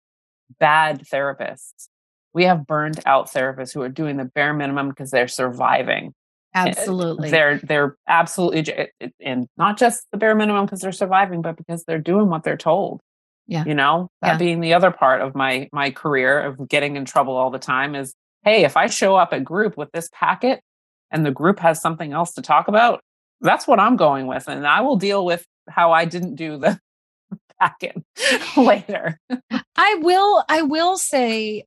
bad therapists. We have burned out therapists who are doing the bare minimum because they're surviving. Eh, absolutely. they're they're absolutely eh, eh, and not just the bare minimum because they're surviving but because they're doing what they're told Yeah. you know that Yeah. being the other part of my my career of getting in trouble all the time is hey if i show up at group with this packet and the group has something else to talk about that's what i'm going with and i will deal with how i didn't do the packet later I will I will say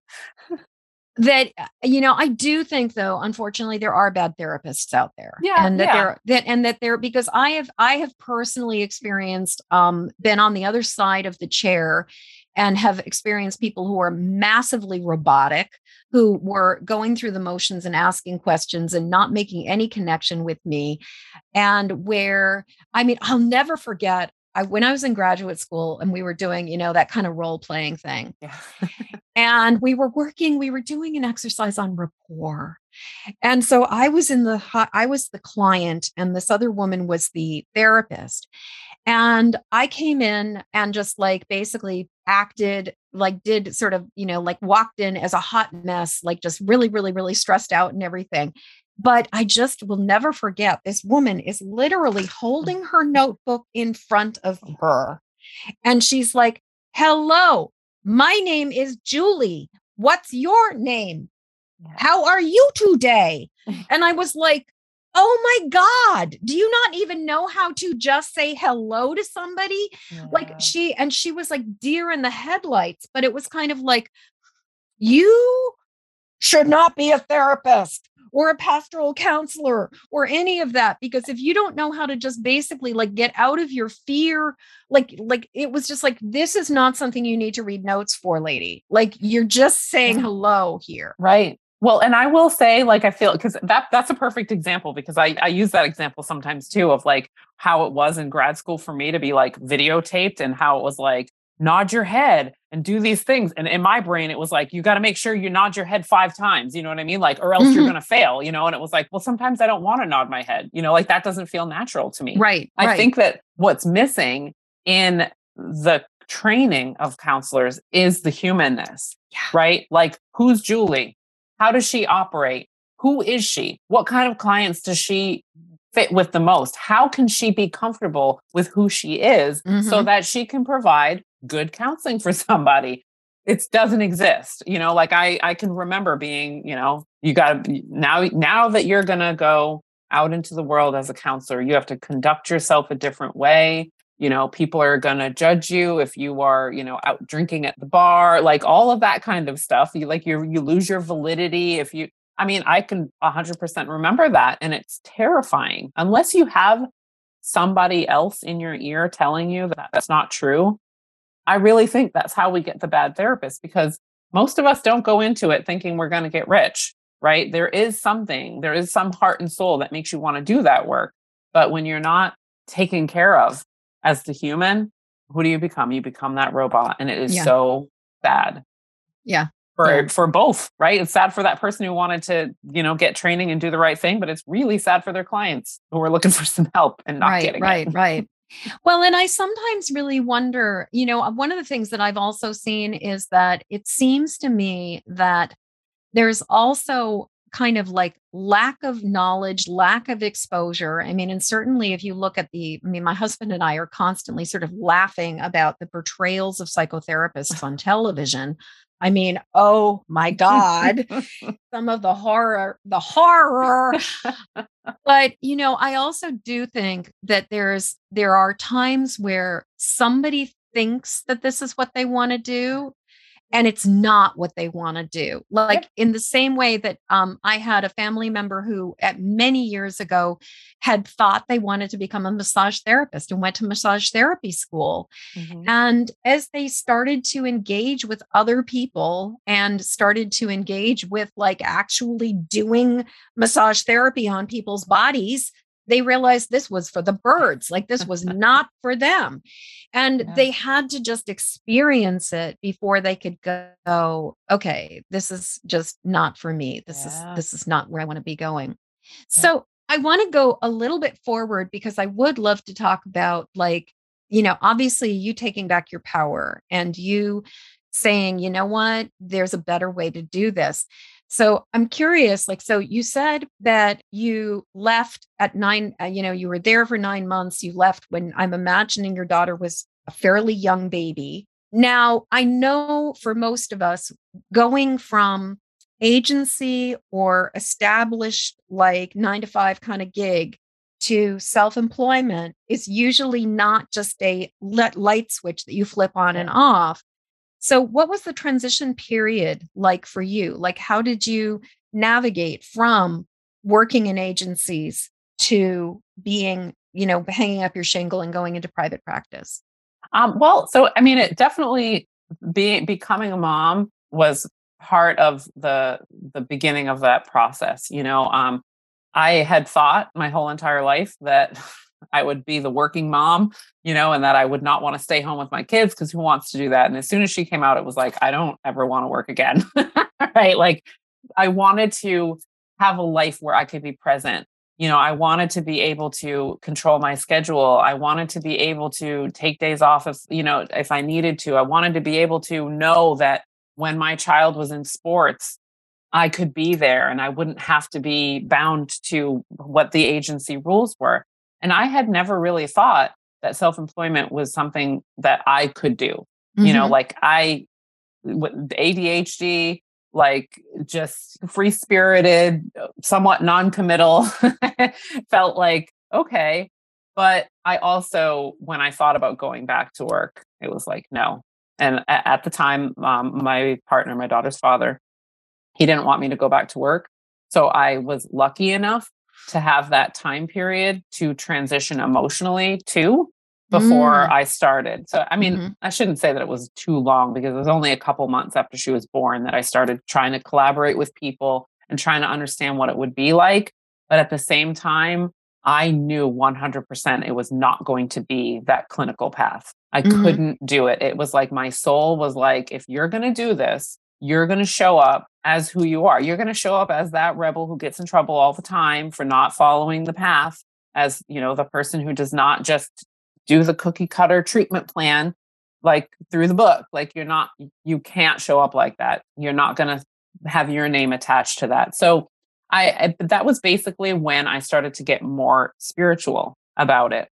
that uh, you know I do think though unfortunately there are bad therapists out there Yeah, and that yeah. they're that and that they're because I have I have personally experienced um been on the other side of the chair and have experienced people who are massively robotic who were going through the motions and asking questions and not making any connection with me and where I mean I'll never forget I, when I was in graduate school and we were doing, you know, that kind of role playing thing, yeah and we were working, we were doing an exercise on rapport. And so I was in the, I was the client, and this other woman was the therapist. And I came in and just like basically acted like, did sort of, you know, like walked in as a hot mess, like just really, really, really stressed out and everything. But I just will never forget this woman is literally mm. holding her notebook in front of oh. her. And she's like, Hello, my name is Julie. What's your name? How are you today? And I was like, Oh my God, do you not even know how to just say hello to somebody? Like she, and she was like deer in the headlights, but it was kind of like, You should not be a therapist or a pastoral counselor or any of that because if you don't know how to just basically like get out of your fear like like it was just like this is not something you need to read notes for lady. Like you're just saying hello here. Right. Well and i will say like i feel because that that's a perfect example because i i use that example sometimes too of like how it was in grad school for me to be like videotaped and how it was like nod your head and do these things. And in my brain, it was like, you got to make sure you nod your head five times, you know what I mean? Like, or else mm-hmm. you're going to fail, you know? And it was like, well, sometimes I don't want to nod my head, you know, like that doesn't feel natural to me. Right. I right. think that what's missing in the training of counselors is the humanness, yeah. right? Like, who's Julie? How does she operate? Who is she? What kind of clients does she fit with the most? How can she be comfortable with who she is mm-hmm. so that she can provide good counseling for somebody? It doesn't exist. You know, like I I can remember being, you know, you got to now now that you're going to go out into the world as a counselor, you have to conduct yourself a different way. You know, people are going to judge you if you are, you know, out drinking at the bar, like all of that kind of stuff. You like you you lose your validity if you I mean, I can 100% remember that. And it's terrifying. Unless you have somebody else in your ear telling you that that's not true, I really think that's how we get the bad therapist because most of us don't go into it thinking we're going to get rich, right? There is something, there is some heart and soul that makes you want to do that work. But when you're not taken care of as the human, who do you become? You become that robot. And it is yeah. so bad. Yeah for yeah. for both right it's sad for that person who wanted to you know get training and do the right thing but it's really sad for their clients who are looking for some help and not right, getting right it. right well and i sometimes really wonder you know uh, one of the things that i've also seen is that it seems to me that there's also kind of like lack of knowledge, lack of exposure. I mean, and certainly if you look at the, I mean, my husband and I are constantly sort of laughing about the portrayals of psychotherapists on television I mean, oh my God, some of the horror, the horror. but, you know, I also do think that there's, there are times where somebody thinks that this is what they want to do and it's not what they want to do like in the same way that um, i had a family member who at many years ago had thought they wanted to become a massage therapist and went to massage therapy school. Mm-hmm. and as they started to engage with other people and started to engage with like actually doing massage therapy on people's bodies they realized this was for the birds like this was not for them. And yeah. they had to just experience it before they could go okay this is just not for me. This yeah. is this is not where i want to be going. So i want to go a little bit forward because i would love to talk about like you know obviously you taking back your power and you saying you know what? There's a better way to do this so I'm curious, like, so you said that you left at nine, uh, you know, you were there for nine months. You left when I'm imagining your daughter was a fairly young baby. Now, I know for most of us, going from agency or established like nine to five kind of gig to self employment is usually not just a let light switch that you flip on and off. So, what was the transition period like for you? Like, how did you navigate from working in agencies to being, you know, hanging up your shingle and going into private practice? Um, well, so I mean, it definitely being becoming a mom was part of the the beginning of that process. You know, um, I had thought my whole entire life that I would be the working mom, you know, and that I would not want to stay home with my kids because who wants to do that? And as soon as she came out, it was like, I don't ever want to work again. right. Like I wanted to have a life where I could be present. You know, I wanted to be able to control my schedule. I wanted to be able to take days off if, you know, if I needed to. I wanted to be able to know that when my child was in sports, I could be there and I wouldn't have to be bound to what the agency rules were. And I had never really thought that self employment was something that I could do. Mm-hmm. You know, mm-hmm. like I, with ADHD, like just free spirited, somewhat non committal, felt like, okay. But I also, when I thought about going back to work, it was like, no. And at the time, um, my partner, my daughter's father, he didn't want me to go back to work. So I was lucky enough to have that time period to transition emotionally too before mm. I started. So, I mean, mm-hmm. I shouldn't say that it was too long because it was only a couple months after she was born that I started trying to collaborate with people and trying to understand what it would be like. But at the same time, I knew 100% it was not going to be that clinical path. I mm-hmm. couldn't do it. It was like my soul was like, if you're going to do this, you're going to show up as who you are. You're going to show up as that rebel who gets in trouble all the time for not following the path, as, you know, the person who does not just do the cookie cutter treatment plan like through the book. Like you're not, you can't show up like that. You're not going to have your name attached to that. So I, I that was basically when I started to get more spiritual about it.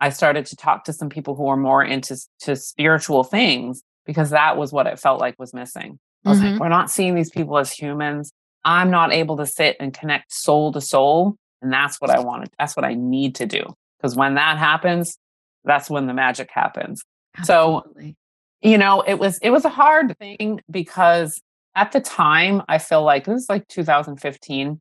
I started to talk to some people who were more into to spiritual things because that was what it felt like was missing. I was mm-hmm. like, we're not seeing these people as humans. I'm not able to sit and connect soul to soul. And that's what I wanted. That's what I need to do. Because when that happens, that's when the magic happens. Absolutely. So, you know, it was it was a hard thing because at the time I feel like this is like 2015.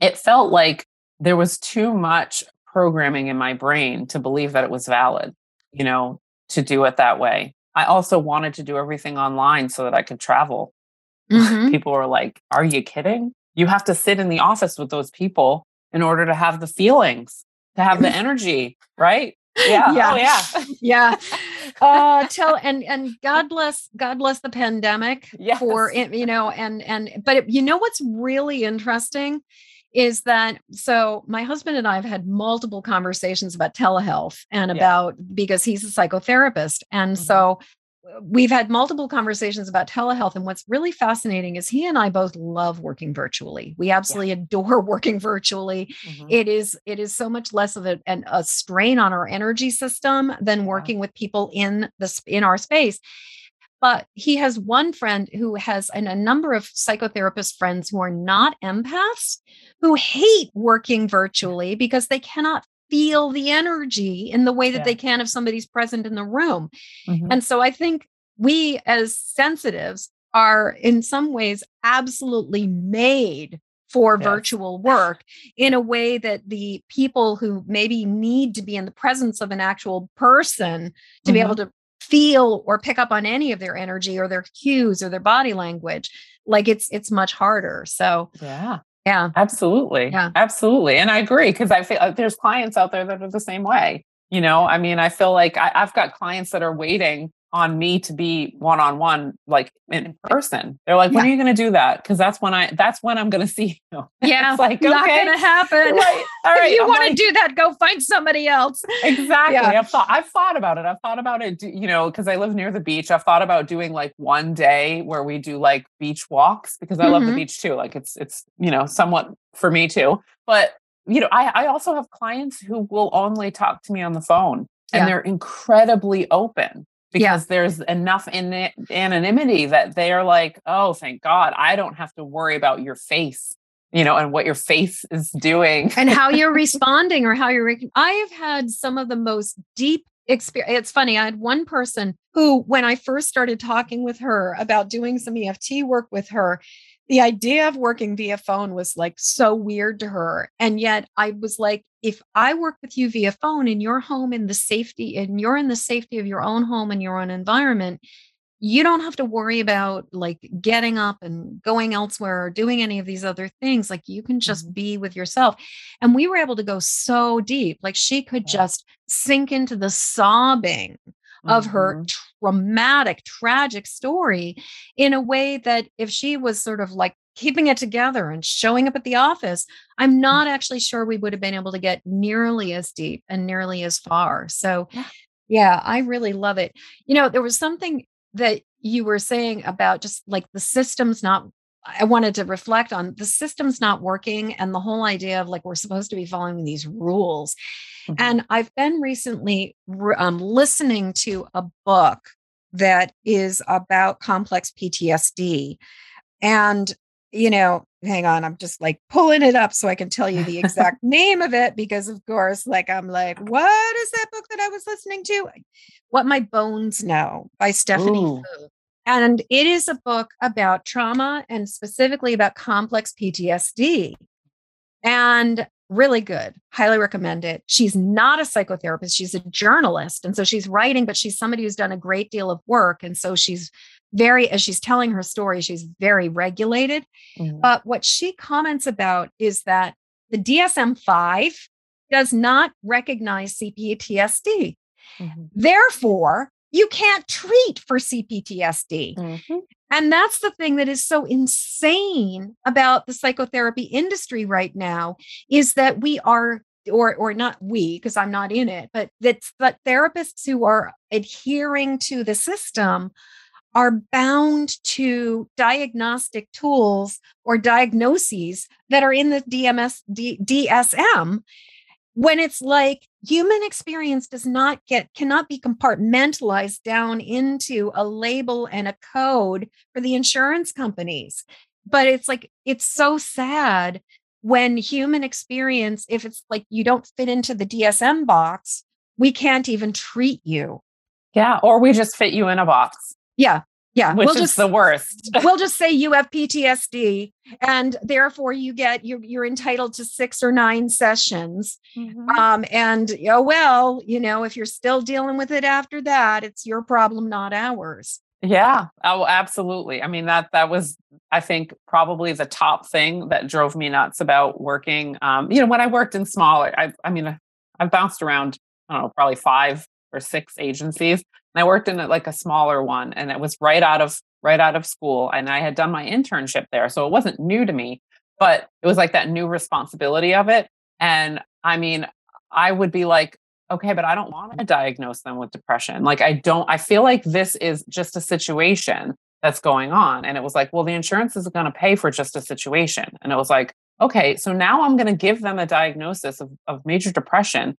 It felt like there was too much programming in my brain to believe that it was valid, you know, to do it that way. I also wanted to do everything online so that I could travel. Mm-hmm. people were like, Are you kidding? You have to sit in the office with those people in order to have the feelings, to have the energy, right? Yeah. Yeah. Oh, yeah. yeah. Uh, tell and and God bless God bless the pandemic yes. for you know and and but it, you know what's really interesting is that so my husband and I have had multiple conversations about telehealth and yeah. about because he's a psychotherapist. And mm-hmm. so uh, we've had multiple conversations about telehealth and what's really fascinating is he and I both love working virtually. We absolutely yeah. adore working virtually. Mm-hmm. It is it is so much less of a, an, a strain on our energy system than working yeah. with people in the in our space but he has one friend who has and a number of psychotherapist friends who are not empaths who hate working virtually because they cannot feel the energy in the way that yeah. they can if somebody's present in the room. Mm-hmm. And so I think we as sensitives are in some ways absolutely made for yes. virtual work in a way that the people who maybe need to be in the presence of an actual person to mm-hmm. be able mm-hmm. to feel or pick up on any of their energy or their cues or their body language like it's it's much harder so yeah yeah. Absolutely. Yeah. Absolutely. And I agree because I feel uh, there's clients out there that are the same way. You know, I mean, I feel like I, I've got clients that are waiting on me to be one on one, like in person. They're like, when yeah. are you going to do that? Because that's when I, that's when I'm going to see you. Yeah. it's like, not okay. going to happen. Right. All right. if you want to like, do that, go find somebody else. Exactly. Yeah. I've thought, I've thought about it. I've thought about it, you know, because I live near the beach. I've thought about doing like one day where we do like beach walks because I mm-hmm. love the mm-hmm. beach too. Like it's, it's, you know, somewhat for me too. But, you know, I, I also have clients who will only talk to me on the phone and yeah. they're incredibly open because yeah. there's enough in anonymity that they are like, oh, thank God, I don't have to worry about your face, you know, and what your face is doing and how you're responding or how you're. Re- I have had some of the most deep experience. It's funny. I had one person who, when I first started talking with her about doing some EFT work with her, the idea of working via phone was like so weird to her. And yet I was like, if I work with you via phone in your home in the safety and you're in the safety of your own home and your own environment, you don't have to worry about like getting up and going elsewhere or doing any of these other things. Like you can just mm-hmm. be with yourself. And we were able to go so deep. Like she could just sink into the sobbing of mm-hmm. her traumatic, tragic story in a way that if she was sort of like keeping it together and showing up at the office, I'm mm. not actually sure we would have been able to get nearly as deep and nearly as far. So, yeah, I really love it. You know, there was something that you were saying about just like the systems not I wanted to reflect on the system's not working and the whole idea of like we're supposed to be following these rules. Mm-hmm. And I've been recently um, listening to a book that is about complex PTSD. And, you know, hang on, I'm just like pulling it up so I can tell you the exact name of it because, of course, like I'm like, what is that book that I was listening to? What My Bones Know by Stephanie Foo. And it is a book about trauma and specifically about complex PTSD. And really good. Highly recommend it. She's not a psychotherapist, she's a journalist. And so she's writing, but she's somebody who's done a great deal of work. And so she's very, as she's telling her story, she's very regulated. Mm-hmm. But what she comments about is that the DSM 5 does not recognize CPTSD. Mm-hmm. Therefore, you can't treat for CPTSD. Mm-hmm. And that's the thing that is so insane about the psychotherapy industry right now is that we are or or not we because I'm not in it, but that's but therapists who are adhering to the system are bound to diagnostic tools or diagnoses that are in the DMS D, DSM when it's like human experience does not get cannot be compartmentalized down into a label and a code for the insurance companies. But it's like it's so sad when human experience if it's like you don't fit into the DSM box we can't even treat you. Yeah or we just fit you in a box. Yeah yeah, which we'll is just, the worst. we'll just say you have PTSD, and therefore you get you're you're entitled to six or nine sessions. Mm-hmm. Um, and oh well, you know, if you're still dealing with it after that, it's your problem, not ours. Yeah, oh, absolutely. I mean that that was, I think, probably the top thing that drove me nuts about working. Um, you know, when I worked in smaller, I, I mean, I've bounced around. I don't know, probably five or six agencies. And I worked in like a smaller one and it was right out of right out of school and I had done my internship there. So it wasn't new to me, but it was like that new responsibility of it. And I mean, I would be like, okay, but I don't want to diagnose them with depression. Like I don't I feel like this is just a situation that's going on. And it was like, well, the insurance is going to pay for just a situation. And it was like, okay, so now I'm going to give them a diagnosis of, of major depression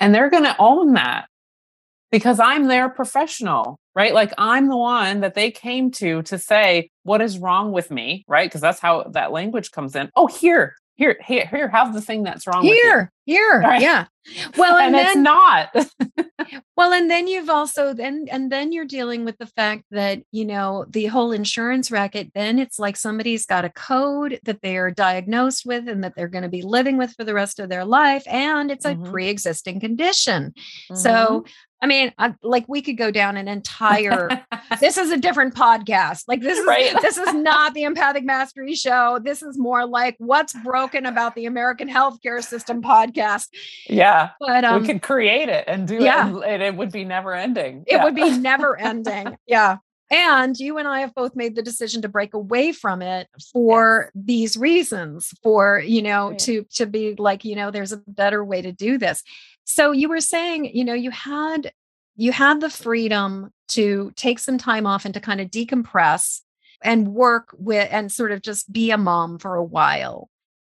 and they're going to own that because I'm their professional, right? Like I'm the one that they came to to say, what is wrong with me, right? Because that's how that language comes in. Oh, here, here, here, here, have the thing that's wrong here, here, right? yeah. Well, and, and then, it's not. well, and then you've also then and then you're dealing with the fact that you know the whole insurance racket. Then it's like somebody's got a code that they are diagnosed with and that they're going to be living with for the rest of their life, and it's a mm-hmm. pre-existing condition. Mm-hmm. So I mean, I, like we could go down an entire. this is a different podcast. Like this is right. this is not the empathic mastery show. This is more like what's broken about the American healthcare system podcast. Yeah, but um, we could create it and do yeah. it, and it would be never ending. It yeah. would be never ending. yeah. And you and I have both made the decision to break away from it for yes. these reasons, for, you know, right. to to be like, you know, there's a better way to do this. So you were saying, you know, you had you had the freedom to take some time off and to kind of decompress and work with and sort of just be a mom for a while.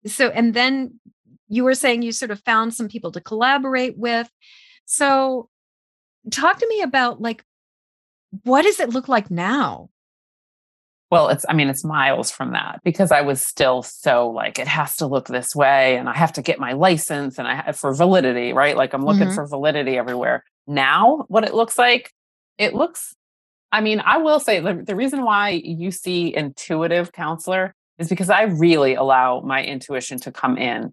So and then you were saying you sort of found some people to collaborate with. So talk to me about like what does it look like now? well it's i mean it's miles from that because i was still so like it has to look this way and i have to get my license and i have for validity right like i'm looking mm-hmm. for validity everywhere now what it looks like it looks i mean i will say the, the reason why you see intuitive counselor is because i really allow my intuition to come in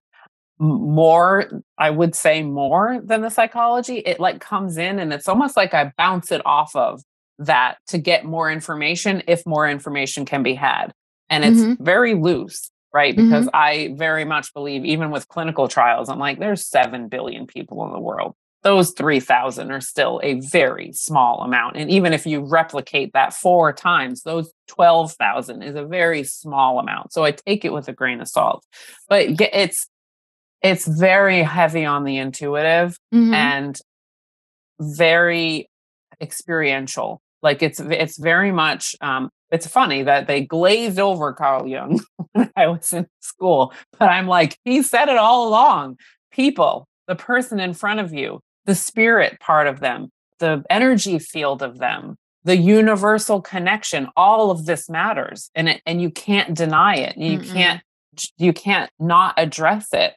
more i would say more than the psychology it like comes in and it's almost like i bounce it off of that to get more information if more information can be had. And it's mm-hmm. very loose, right? Because mm-hmm. I very much believe, even with clinical trials, I'm like, there's 7 billion people in the world. Those 3,000 are still a very small amount. And even if you replicate that four times, those 12,000 is a very small amount. So I take it with a grain of salt. But it's, it's very heavy on the intuitive mm-hmm. and very experiential. Like it's it's very much um, it's funny that they glazed over Carl Jung when I was in school, but I'm like, he said it all along. People, the person in front of you, the spirit part of them, the energy field of them, the universal connection, all of this matters. And it and you can't deny it. You Mm-mm. can't you can't not address it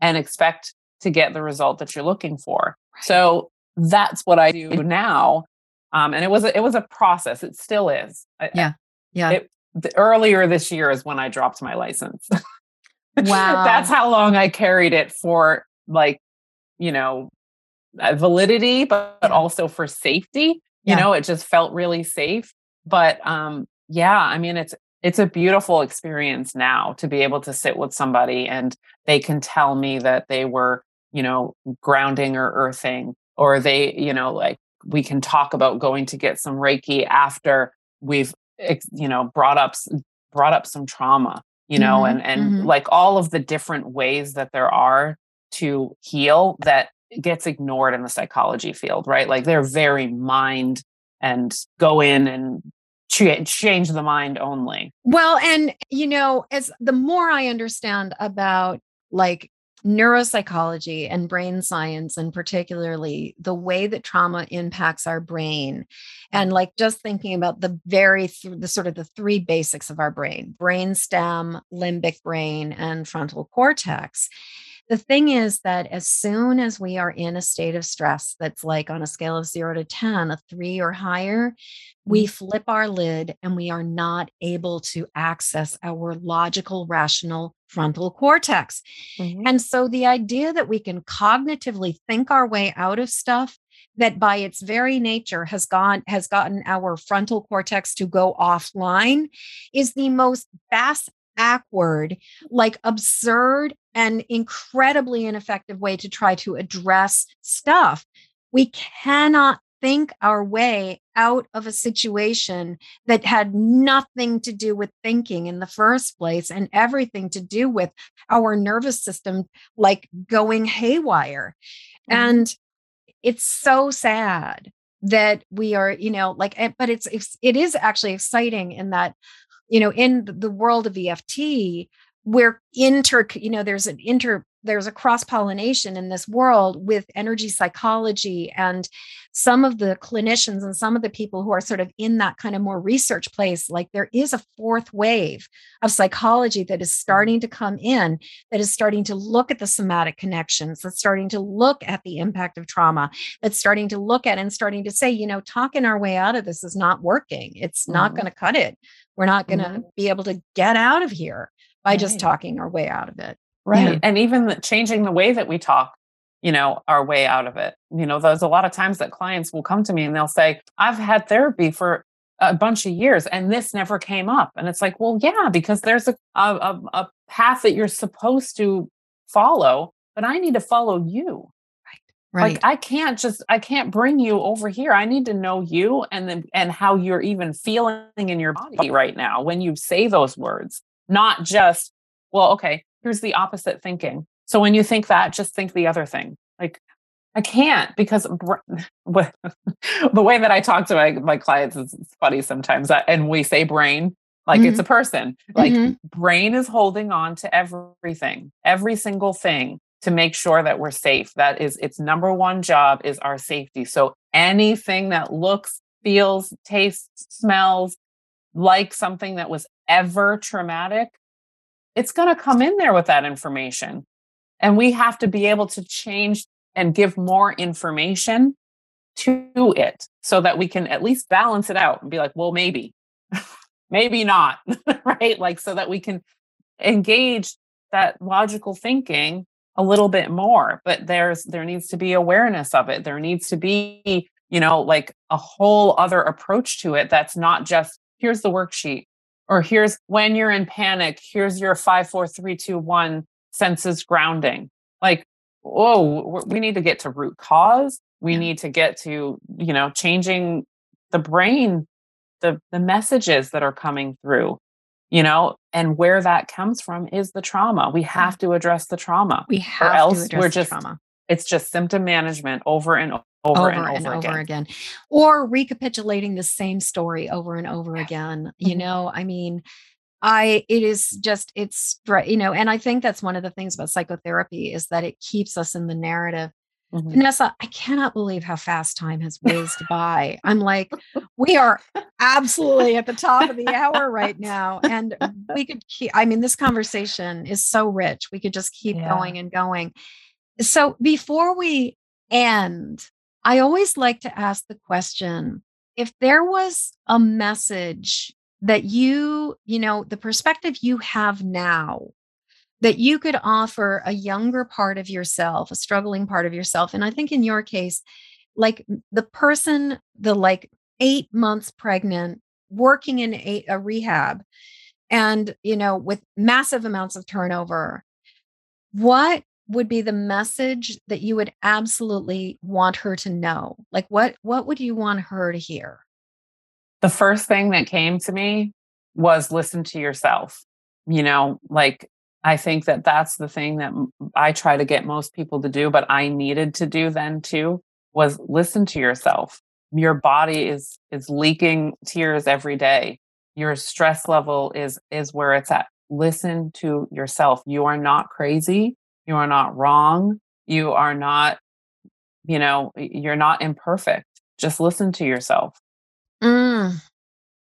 and expect to get the result that you're looking for. Right. So that's what I do now Um, and it was a, it was a process. It still is. Yeah. Yeah. It, the, earlier this year is when I dropped my license. Wow. That's how long I carried it for, like, you know, uh, validity, but, but also for safety. You Yeah. know, it just felt really safe. But um, yeah, I mean, it's it's a beautiful experience now to be able to sit with somebody and they can tell me that they were, you know, grounding or earthing, or they, you know, like we can talk about going to get some Reiki after we've, you know, brought up brought up some trauma, you know, Mhm, and and mhm. like all of the different ways that there are to heal that gets ignored in the psychology field, right? Like they're very mind and go in and cha- change the mind only. Well, and you know, as the more I understand about like neuropsychology and brain science, and particularly the way that trauma impacts our brain, mm. and like just thinking about the very th- the sort of the three basics of our brain: brain stem, limbic brain, and frontal cortex. The thing is that as soon as we are in a state of stress that's like on a scale of zero to 10, a three or higher, we mm-hmm. flip our lid and we are not able to access our logical, rational frontal cortex. Mm-hmm. And so the idea that we can cognitively think our way out of stuff that by its very nature has gone has gotten our frontal cortex to go offline is the most bass backward like absurd and incredibly ineffective way to try to address stuff we cannot think our way out of a situation that had nothing to do with thinking in the first place and everything to do with our nervous system like going haywire Mhm. and it's so sad that we are you know like eh, but it's, it's it is actually exciting in that you know in the world of EFT we're inter you know there's an inter there's a cross pollination in this world with energy psychology and some of the clinicians and some of the people who are sort of in that kind of more research place like there is a fourth wave of psychology that is starting to come in that is starting to look at the somatic connections that's starting to look at the impact of trauma that's starting to look at and starting to say you know talking our way out of this is not working. It's not Mhm. going to cut it. We're not going to Mhm. be able to get out of here by just talking our way out of it right Yeah. and even the, changing the way that we talk you know our way out of it. You know there's a lot of times that clients will come to me and they'll say i've had therapy for a bunch of years and this never came up. And it's like well yeah because there's a a, a, a path that you're supposed to follow but i need to follow you. Right like i can't just i can't bring you over here. I need to know you and then and how you're even feeling in your body right now when you say those words not just well okay here's the opposite thinking. So when you think that just think the other thing. Like i can't because br- the way that i talk to my, my clients is funny sometimes uh, and we say brain like it's a person. Like Mhm. brain is holding on to everything every single thing to make sure that we're safe. That is its number one job is our safety. So anything that looks feels tastes smells like something that was ever traumatic it's going to come in there with that information. And we have to be able to change and give more information to it so that we can at least balance it out and be like well maybe. Maybe not right? Like so that we can engage that logical thinking a little bit more but there's there needs to be awareness of it. There needs to be you know like a whole other approach to it that's not just here's the worksheet or here's when you're in panic here's your five four three two one senses grounding. Like whoa w- we need to get to root cause. We Yeah. need to get to you know changing the brain the the messages that are coming through you know and where that comes from is the trauma. We have to address the trauma we have else to address we're the just trauma. it's just symptom management over and over over, and and over, over again. again. or recapitulating the same story over and over again you Mhm. know i mean i it is just it's you know and i think that's one of the things about psychotherapy is that it keeps us in the narrative Mhm. vanessa i cannot believe how fast time has whizzed by i'm like we are absolutely at the top of the hour right now and we could keep i mean this conversation is so rich we could just keep Yeah. going and going so before we end I always like to ask the question if there was a message that you, you know, the perspective you have now that you could offer a younger part of yourself, a struggling part of yourself. And I think in your case, like the person, the like eight months pregnant, working in a, a rehab, and, you know, with massive amounts of turnover, what would be the message that you would absolutely want her to know? Like what what would you want her to hear? The first thing that came to me was listen to yourself. You know, like I think that that's the thing that I try to get most people to do, but I needed to do then too was listen to yourself. Your body is is leaking tears every day. Your stress level is is where it's at. Listen to yourself. You are not crazy. You are not wrong. You are not you know, you're not imperfect. Just listen to yourself. Mm,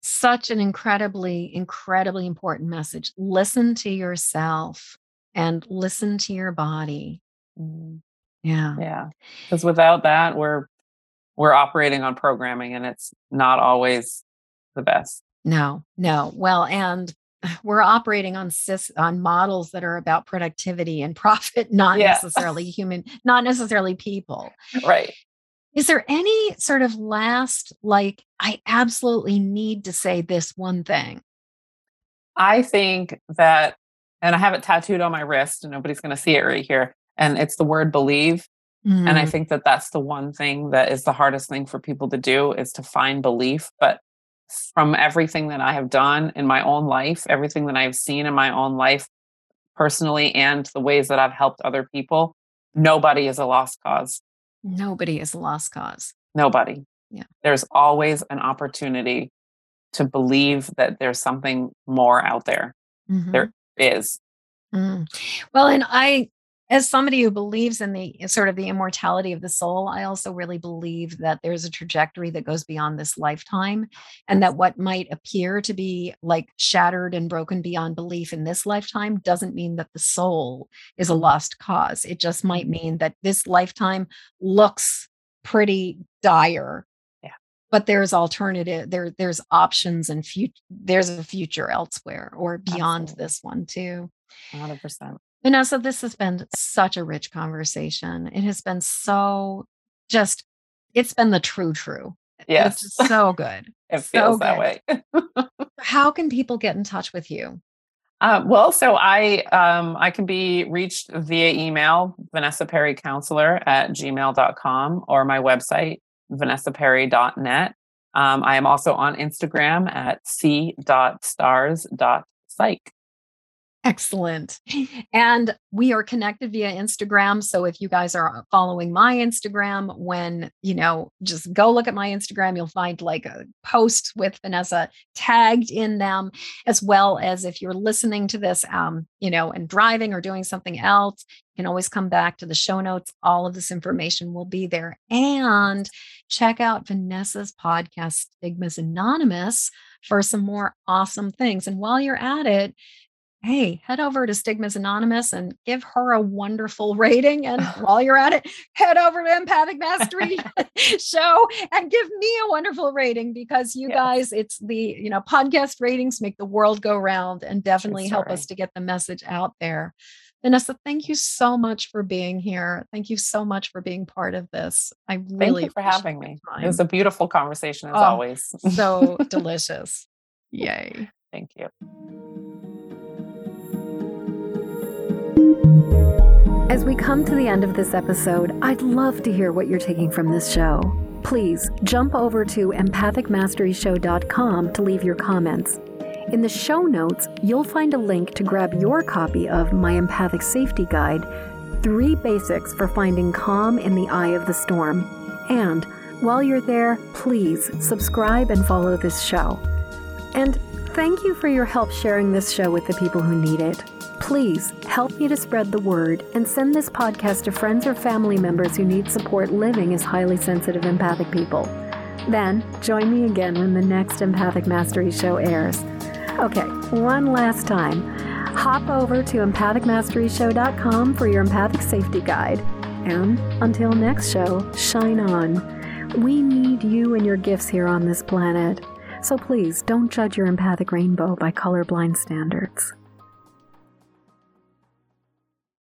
such an incredibly, incredibly important message. Listen to yourself and listen to your body. Mm. Yeah. Yeah. Because without that, we're we're operating on programming and it's not always the best. No, no. Well, and we're operating on cis on models that are about productivity and profit, not yeah. necessarily human, not necessarily people. Right. Is there any sort of last, like, I absolutely need to say this one thing? I think that, and I have it tattooed on my wrist, and nobody's going to see it right here. And it's the word believe. Mm. And I mm. think that that's the one thing that is the hardest thing for people to do is to find belief. But from everything that I have done in my own life, everything that I've seen in my own life personally, and the ways that I've helped other people, nobody is a lost cause. Nobody is a lost cause. Nobody. Yeah. There's always an opportunity to believe that there's something more out there. Mm-hmm. there is. Mm. Well, and I as somebody who believes in the sort of the immortality of the soul, I also really believe that there's a trajectory that goes beyond this lifetime, and that what might appear to be like shattered and broken beyond belief in this lifetime doesn't mean that the soul is a lost cause. It just might mm-hmm. mean that this lifetime looks pretty dire. Yeah. But there's alternative, there, there's options and future, there's a future elsewhere or beyond Absolutely. this one too. 100%. Vanessa, this has been such a rich conversation. It has been so just, it's been the true, true. Yes. It's so good. it feels so that way. How can people get in touch with you? Uh, well, so I um, I can be reached via email, Vanessa Perry Counselor at gmail.com or my website, vanessaperry.net. Um, I am also on Instagram at c.stars.psych. Excellent. And we are connected via Instagram. So if you guys are following my Instagram, when, you know, just go look at my Instagram, you'll find like a post with Vanessa tagged in them, as well as if you're listening to this, um, you know, and driving or doing something else, you can always come back to the show notes. All of this information will be there. And check out Vanessa's podcast, Stigmas Anonymous, for some more awesome things. And while you're at it, hey, head over to Stigmas Anonymous and give her a wonderful rating. And while you're at it, head over to Empathic Mastery Show and give me a wonderful rating because you yes. guys, it's the, you know, podcast ratings make the world go round and definitely help us to get the message out there. Vanessa, thank you so much for being here. Thank you so much for being part of this. I really thank you for having me. It was a beautiful conversation as oh, always. so delicious. Yay. Thank you. As we come to the end of this episode, I'd love to hear what you're taking from this show. Please jump over to empathicmasteryshow.com to leave your comments. In the show notes, you'll find a link to grab your copy of my Empathic Safety Guide Three Basics for Finding Calm in the Eye of the Storm. And while you're there, please subscribe and follow this show. And thank you for your help sharing this show with the people who need it. Please help me to spread the word and send this podcast to friends or family members who need support living as highly sensitive empathic people. Then join me again when the next Empathic Mastery show airs. Okay, one last time. Hop over to empathicmasteryshow.com for your empathic safety guide. And until next show, shine on. We need you and your gifts here on this planet. So please don't judge your empathic rainbow by colorblind standards.